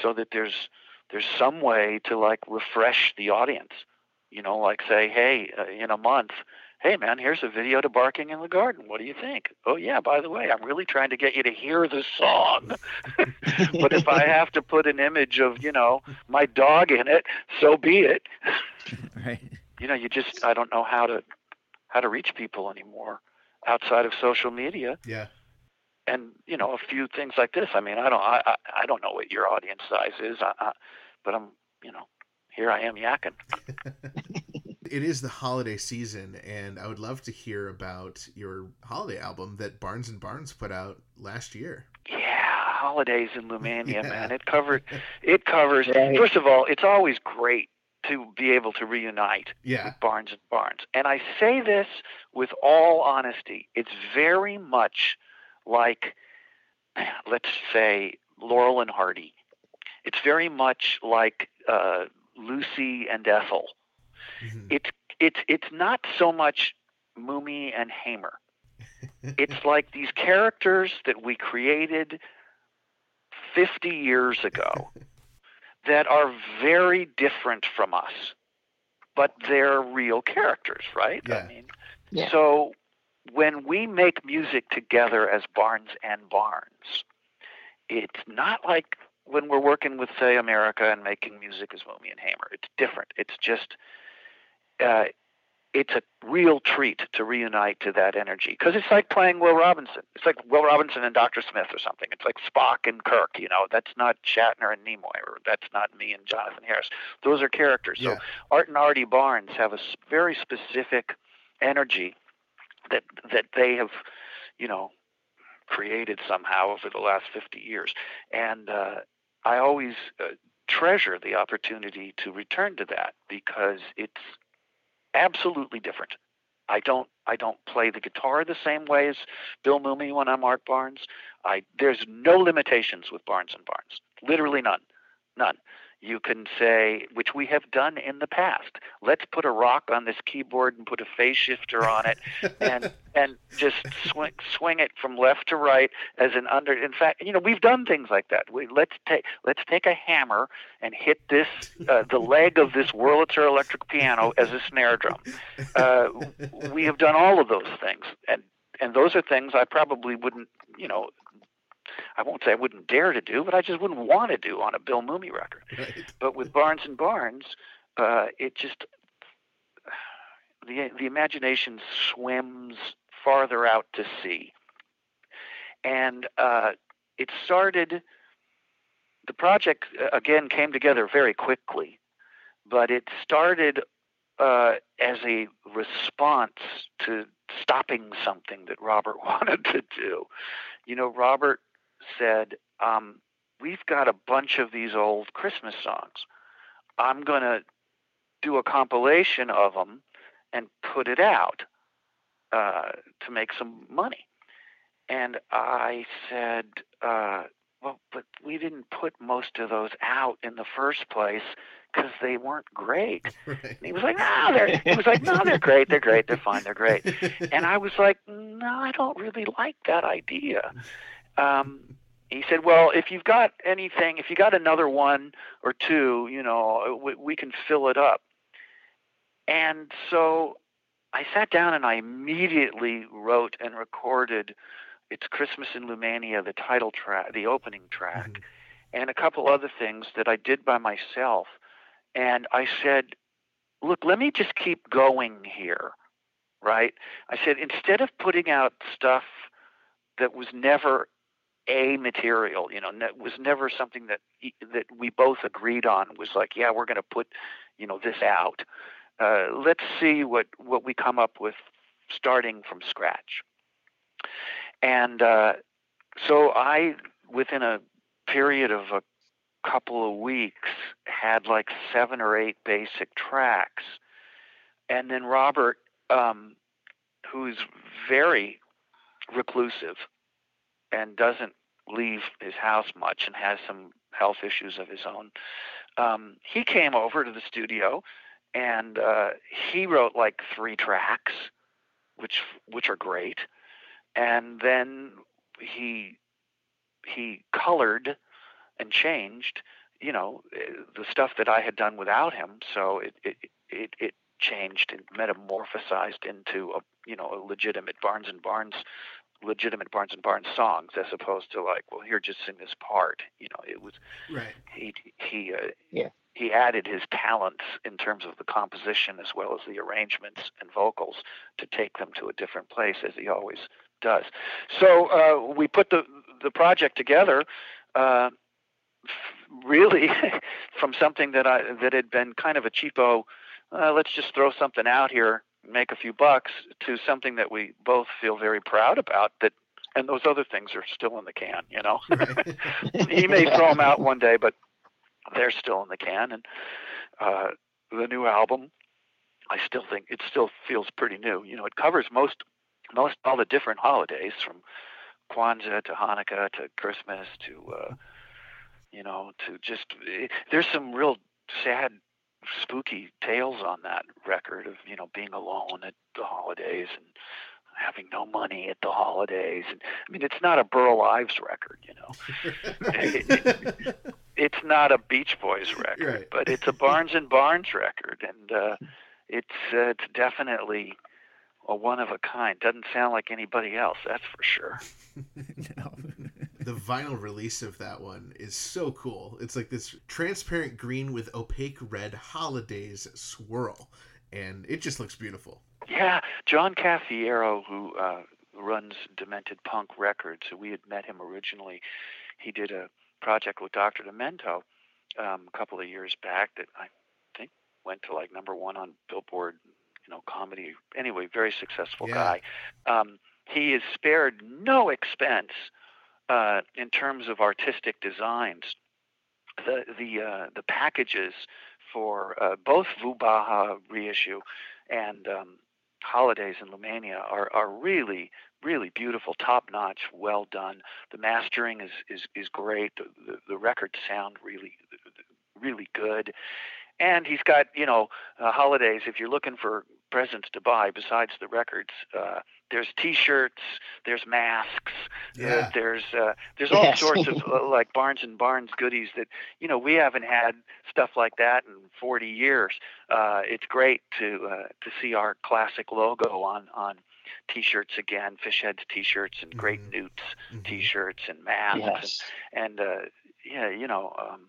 so that there's there's some way to like refresh the audience. You know, like say, hey, uh, in a month, hey man, here's a video to Barking in the Garden. What do you think? Oh yeah, by the way, I'm really trying to get you to hear the song. [LAUGHS] but if I have to put an image of, you know, my dog in it, so be it. [LAUGHS] right. You know, you just I don't know how to how to reach people anymore outside of social media Yeah. and you know a few things like this. I mean, I don't, I, I, I don't know what your audience size is, I, I, but I'm, you know, here I am yakking. [LAUGHS] It is the holiday season, and I would love to hear about your holiday album that Barnes and Barnes put out last year. Yeah, holidays in Lumania, [LAUGHS] Yeah. man. It covered, [LAUGHS] it covers. Right. First of all, it's always great to be able to reunite Yeah. with Barnes and Barnes. And I say this with all honesty. It's very much like, [CLEARS THROAT] let's say, Laurel and Hardy. It's very much like uh, Lucy and Ethel. Mhm. It's it's it's not so much Mumy and Haimer. [LAUGHS] It's like these characters that we created 50 years ago [LAUGHS] that are very different from us, but they're real characters, right? Yeah. I mean, Yeah. so when we make music together as Barnes and Barnes, it's not like when we're working with, say, America and making music as Mumy and Haimer. It's different. It's just, uh, it's a real treat to reunite to that energy because it's like playing Will Robinson. It's like Will Robinson and Dr. Smith or something. It's like Spock and Kirk. You know, that's not Shatner and Nimoy, or that's not me and Jonathan Harris. Those are characters. Yeah. So Art and Artie Barnes have a very specific energy that that they have, you know, created somehow over the last 50 years, and uh, I always uh, treasure the opportunity to return to that because it's absolutely different. I don't I don't play the guitar the same way as Bill Mumy when I'm Art Barnes. I there's no limitations with Barnes and Barnes. Literally none. None. You can say, which we have done in the past. Let's put a rock on this keyboard and put a phase shifter on it, [LAUGHS] and and just swing swing it from left to right as an under. In fact, you know we've done things like that. We let's take let's take a hammer and hit this uh, the [LAUGHS] leg of this Wurlitzer electric piano as a snare drum. Uh, we have done all of those things, and and those are things I probably wouldn't you know. I won't say I wouldn't dare to do, but I just wouldn't want to do on a Bill Mumy record. Right. But with Barnes and Barnes, uh, it just [SIGHS] the the imagination swims farther out to sea, and uh, it started. The project uh, again came together very quickly, but it started uh, as a response to stopping something that Robert [LAUGHS] wanted to do. You know, Robert said, um, "We've got a bunch of these old Christmas songs. I'm going to do a compilation of them and put it out uh, to make some money." And I said, uh, "Well, but we didn't put most of those out in the first place." Because they weren't great. [LAUGHS] Right. And he was like, no, they're. He was like, no, they're great. They're great. They're fine. They're great. [LAUGHS] And I was like, no, I don't really like that idea. Um, he said, well, if you've got anything, if you got another one or two, you know, we, we can fill it up. And so I sat down and I immediately wrote and recorded "It's Christmas in Lumania," the title track, the opening track, Mhm. and a couple other things that I did by myself. And I said, look, let me just keep going here right? I said instead of putting out stuff that was never a material, you know, ne- was never something that that we both agreed on was like, yeah, we're going to put, you know, this out. Uh, let's see what what we come up with starting from scratch. And uh, so I, within a period of a couple of weeks, had like seven or eight basic tracks. And then Robert, um, who's very reclusive and doesn't leave his house much and has some health issues of his own, um, he came over to the studio and uh, he wrote like three tracks, which which are great. And then he he colored and changed, you know, the stuff that I had done without him. So it it it, it changed and metamorphosized into a you know a legitimate Barnes and Barnes legitimate Barnes and Barnes songs as opposed to like well here just sing this part you know it was Right. he he uh, Yeah. he added his talents in terms of the composition as well as the arrangements and vocals to take them to a different place as he always does. So uh, we put the the project together. Uh, really [LAUGHS] from something that I that had been kind of a cheapo uh, let's just throw something out here make a few bucks to something that we both feel very proud about that and those other things are still in the can you know Right. [LAUGHS] [LAUGHS] he may throw them out one day, but they're still in the can. And uh, the new album, I still think it still feels pretty new. You know, it covers most most all the different holidays from Kwanzaa to Hanukkah to Christmas to uh, you know to just eh, there's some real sad spooky tales on that record of you know being alone at the holidays and having no money at the holidays and I mean it's not a Burl Ives record you know [LAUGHS] it's not a Beach Boys record, Right. but it's a Barnes and Barnes record, and uh, it's uh, it's definitely a one of a kind. Doesn't sound like anybody else, that's for sure. [LAUGHS] no. The vinyl release of that one is so cool. It's like this transparent green with opaque red holidays swirl, and it just looks beautiful. Yeah, John Cafiero, who uh, runs Demented Punk Records, we had met him originally. He did a project with Dr. Demento um, a couple of years back that I think went to like number one on Billboard, you know, comedy. Anyway, very successful Yeah. guy. Um, he has spared no expense uh, in terms of artistic designs. The the uh, the packages for uh, both Voobaha reissue and um, holidays in Lumania are, are really really beautiful, top notch, well done. The mastering is is, is great. The, the the records sound really really good. And he's got you know uh, holidays. If you're looking for presents to buy besides the records, uh, there's T-shirts, there's masks, uh, Yeah. there's uh, there's all Yes. sorts of [LAUGHS] uh, like Barnes and Barnes goodies that you know we haven't had stuff like that in 40 years. Uh, it's great to uh, to see our classic logo on on T-shirts again, fish heads T-shirts and great Mhm. newts Mhm. T-shirts and masks Yes. and uh, yeah, you know, um,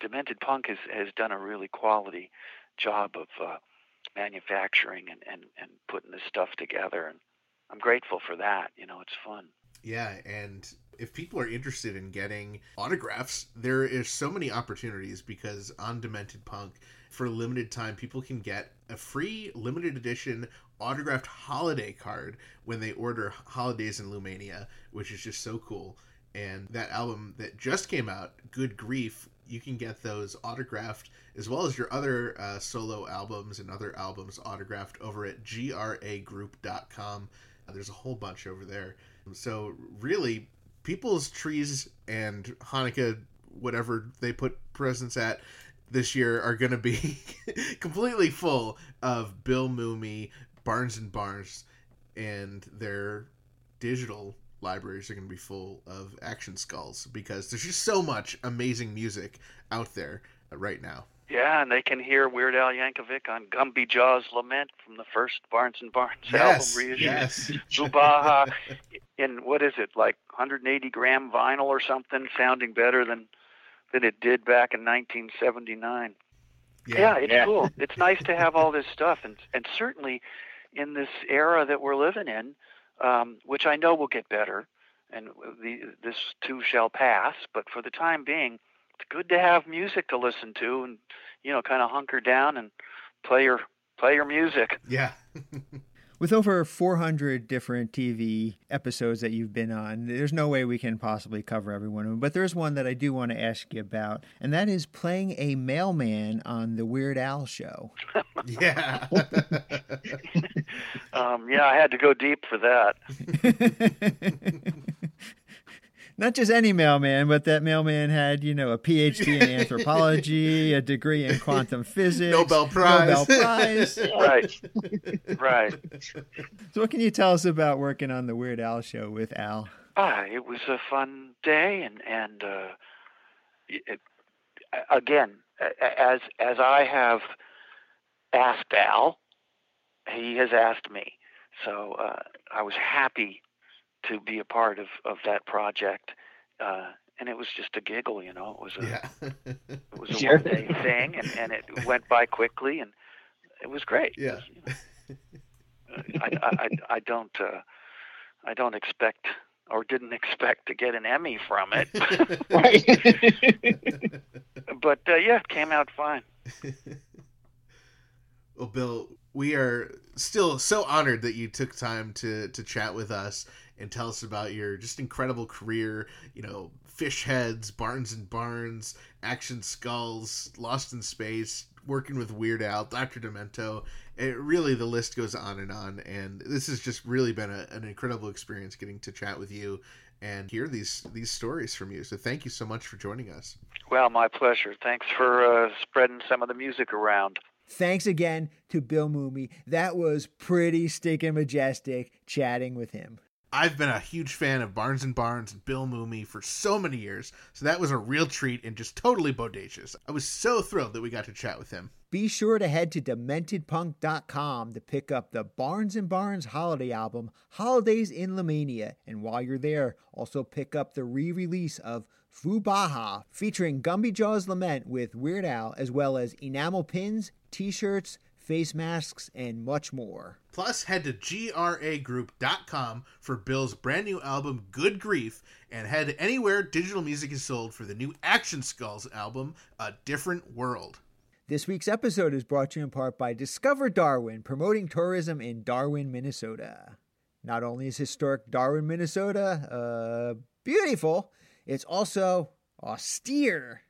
Demented Punk has has done a really quality job of uh, manufacturing and, and and putting this stuff together, and I'm grateful for that. You know, it's fun. Yeah, and if people are interested in getting autographs, there is so many opportunities because on Demented Punk, for a limited time, people can get a free limited edition autographed holiday card when they order Holidays in Lumania, which is just so cool. And that album that just came out, Good Grief, you can get those autographed as well as your other uh, solo albums and other albums autographed over at gragroup.com. Uh, there's a whole bunch over there. So really, people's trees and Hanukkah, whatever they put presents at this year, are going to be [LAUGHS] completely full of Bill Mumy, Barnes and Barnes, and their digital libraries are going to be full of action skulls because there's just so much amazing music out there right now. Yeah, and they can hear Weird Al Yankovic on Gumby Jaw's Lament from the first Barnes and Barnes Yes, album reissue. yes. [LAUGHS] Voobaha in what is it like 180 gram vinyl or something, sounding better than than it did back in 1979. Yeah, it's Yeah. cool. It's nice to have all this stuff, and and certainly, in this era that we're living in, um, which I know will get better, and the, this too shall pass. But for the time being, it's good to have music to listen to, and you know, kind of hunker down and play your play your music. Yeah. [LAUGHS] With over 400 different TV episodes that you've been on, there's no way we can possibly cover every one of them. But there's one that I do want to ask you about, and that is playing a mailman on the Weird Al show. yeah. [LAUGHS] Um, yeah, I had to go deep for that. [LAUGHS] Not just any mailman, but that mailman had, you know, a PhD in [LAUGHS] anthropology, a degree in quantum [LAUGHS] physics, Nobel Prize. Nobel Prize. [LAUGHS] Right, right. So, what can you tell us about working on the Weird Al show with Al? Ah, it was a fun day, and and uh, it, again, as as I have asked Al, he has asked me. So uh, I was happy to be a part of of that project, uh, and it was just a giggle, you know. It was a yeah. it was a Sure. one day thing, and and it went by quickly, and it was great. Yeah. was, you know, I, I I I don't uh, I don't expect or didn't expect to get an Emmy from it, [LAUGHS] but uh, yeah, it came out fine. Well, Bill, we are still so honored that you took time to to chat with us and tell us about your just incredible career. You know, Fish Heads, Barnes and Barnes, Action Skulls, Lost in Space, working with Weird Al, Doctor Demento. It really the list goes on and on. And this has just really been a, an incredible experience getting to chat with you and hear these these stories from you. So thank you so much for joining us. Well, my pleasure. Thanks for uh, spreading some of the music around. Thanks again to Bill Mumy. That was pretty stinking majestic chatting with him. I've been a huge fan of Barnes and Barnes and Bill Mumy for so many years, so that was a real treat and just totally bodacious. I was so thrilled that we got to chat with him. Be sure to head to dementedpunk.com to pick up the Barnes and Barnes holiday album, Holidays in Lumania. And while you're there, also pick up the re-release of Voobaha, featuring Gumby Jaw's Lament with Weird Al, as well as enamel pins, t-shirts, face masks, and much more. Plus, head to gragroup.com for Bill's brand new album, Good Grief, and head anywhere digital music is sold for the new Action Skulls album, A Different World. This week's episode is brought to you in part by Discover Darwin, promoting tourism in Darwin, Minnesota. Not only is historic Darwin, Minnesota, uh, beautiful, it's also austere.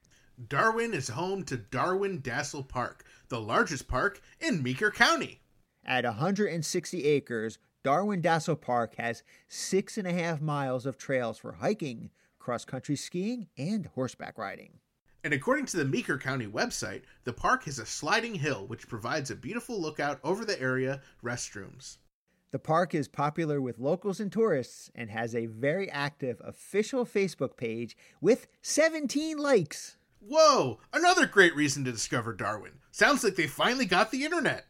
Darwin is home to Darwin Dassel Park, the largest park in Meeker County. At 160 acres, Darwin Dassel Park has six and a half miles of trails for hiking, cross country skiing, and horseback riding. And according to the Meeker County website, the park has a sliding hill which provides a beautiful lookout over the area restrooms. The park is popular with locals and tourists and has a very active official Facebook page with 17 likes. Whoa, another great reason to discover Darwin. Sounds like they finally got the internet.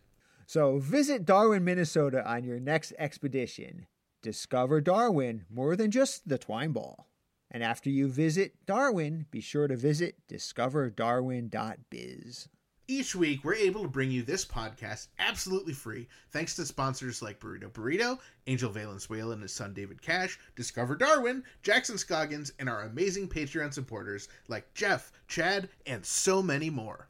So visit Darwin, Minnesota on your next expedition. Discover Darwin more than just the twine ball. And after you visit Darwin, be sure to visit discoverdarwin.biz. Each week, we're able to bring you this podcast absolutely free thanks to sponsors like Burrito Burrito, Angel Valenzuela and his son David Cash, Discover Darwin, Jackson Scoggins, and our amazing Patreon supporters like Jeff, Chad, and so many more.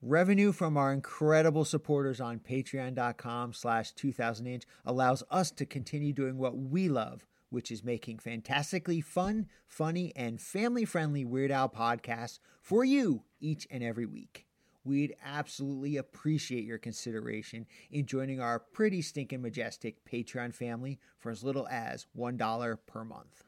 Revenue from our incredible supporters on patreon.com slash 2000inch allows us to continue doing what we love, which is making fantastically fun, funny, and family-friendly Weird Al podcasts for you each and every week. We'd absolutely appreciate your consideration in joining our pretty stinking majestic Patreon family for as little as $1 per month.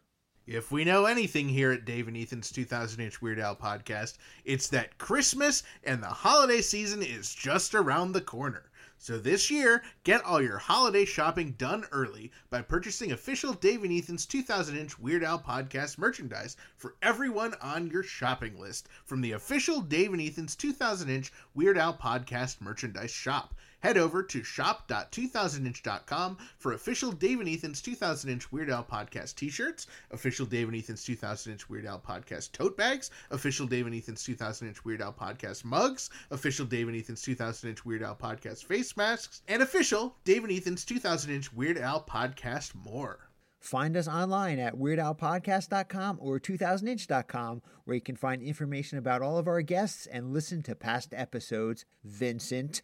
If we know anything here at Dave and Ethan's 2000 inch Weird Al podcast, it's that Christmas and the holiday season is just around the corner. So this year, get all your holiday shopping done early by purchasing official Dave and Ethan's 2000 inch Weird Al podcast merchandise for everyone on your shopping list from the official Dave and Ethan's 2000 inch Weird Al podcast merchandise shop. Head over to shop.2000inch.com for official Dave and Ethan's 2000 Inch Weird Al Podcast t shirts, official Dave and Ethan's 2000 Inch Weird Al Podcast tote bags, official Dave and Ethan's 2000 Inch Weird Al Podcast mugs, official Dave and Ethan's 2000 Inch Weird Al Podcast face masks, and official Dave and Ethan's 2000 Inch Weird Al Podcast more. Find us online at weirdalpodcast.com or 2000inch.com, where you can find information about all of our guests and listen to past episodes. Vincent.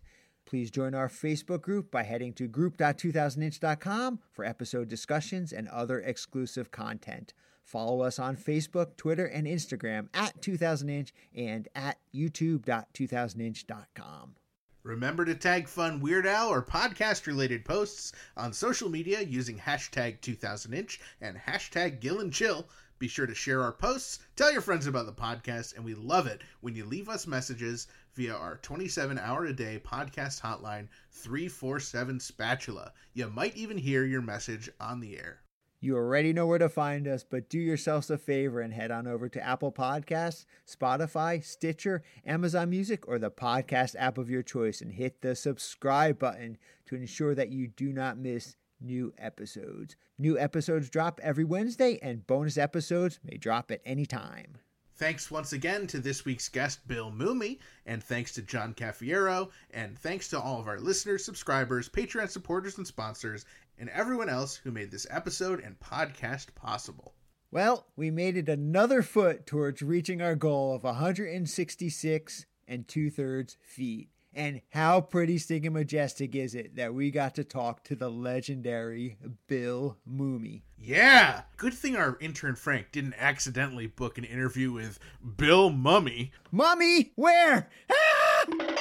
Please join our Facebook group by heading to group.2000inch.com for episode discussions and other exclusive content. Follow us on Facebook, Twitter, and Instagram at 2000inch and at youtube.2000inch.com. Remember to tag fun Weird Al or podcast related posts on social media using hashtag 2000inch and hashtag Gill and Chill. Be sure to share our posts, tell your friends about the podcast, and we love it when you leave us messages via our 27 hour a day podcast hotline 347 Spatula. You might even hear your message on the air. You already know where to find us, but do yourselves a favor and head on over to Apple Podcasts, Spotify, Stitcher, Amazon Music, or the podcast app of your choice and hit the subscribe button to ensure that you do not miss new episodes. New episodes drop every Wednesday, and bonus episodes may drop at any time. Thanks once again to this week's guest, Bill Mumy, and thanks to John Cafiero, and thanks to all of our listeners, subscribers, Patreon supporters, and sponsors, and everyone else who made this episode and podcast possible. Well, we made it another foot towards reaching our goal of 166 and two thirds feet. And how pretty stinking majestic is it that we got to talk to the legendary Bill Mumy? Yeah! Good thing our intern Frank didn't accidentally book an interview with Bill Mummy. Mummy, where? Ah!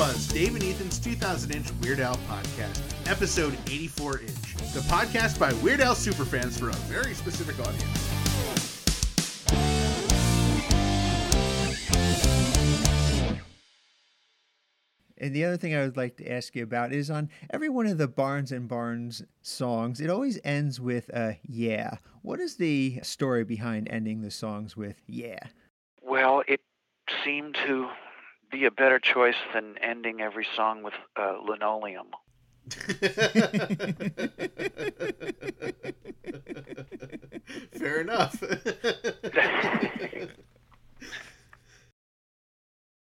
Was Dave and Ethan's 2000 inch Weird Al podcast, episode 84 inch. The podcast by Weird Al superfans for a very specific audience. And the other thing I would like to ask you about is on every one of the Barnes and Barnes songs, it always ends with a yeah. What is the story behind ending the songs with yeah? Well, it seemed to be a better choice than ending every song with uh, linoleum. [LAUGHS] Fair enough. [LAUGHS]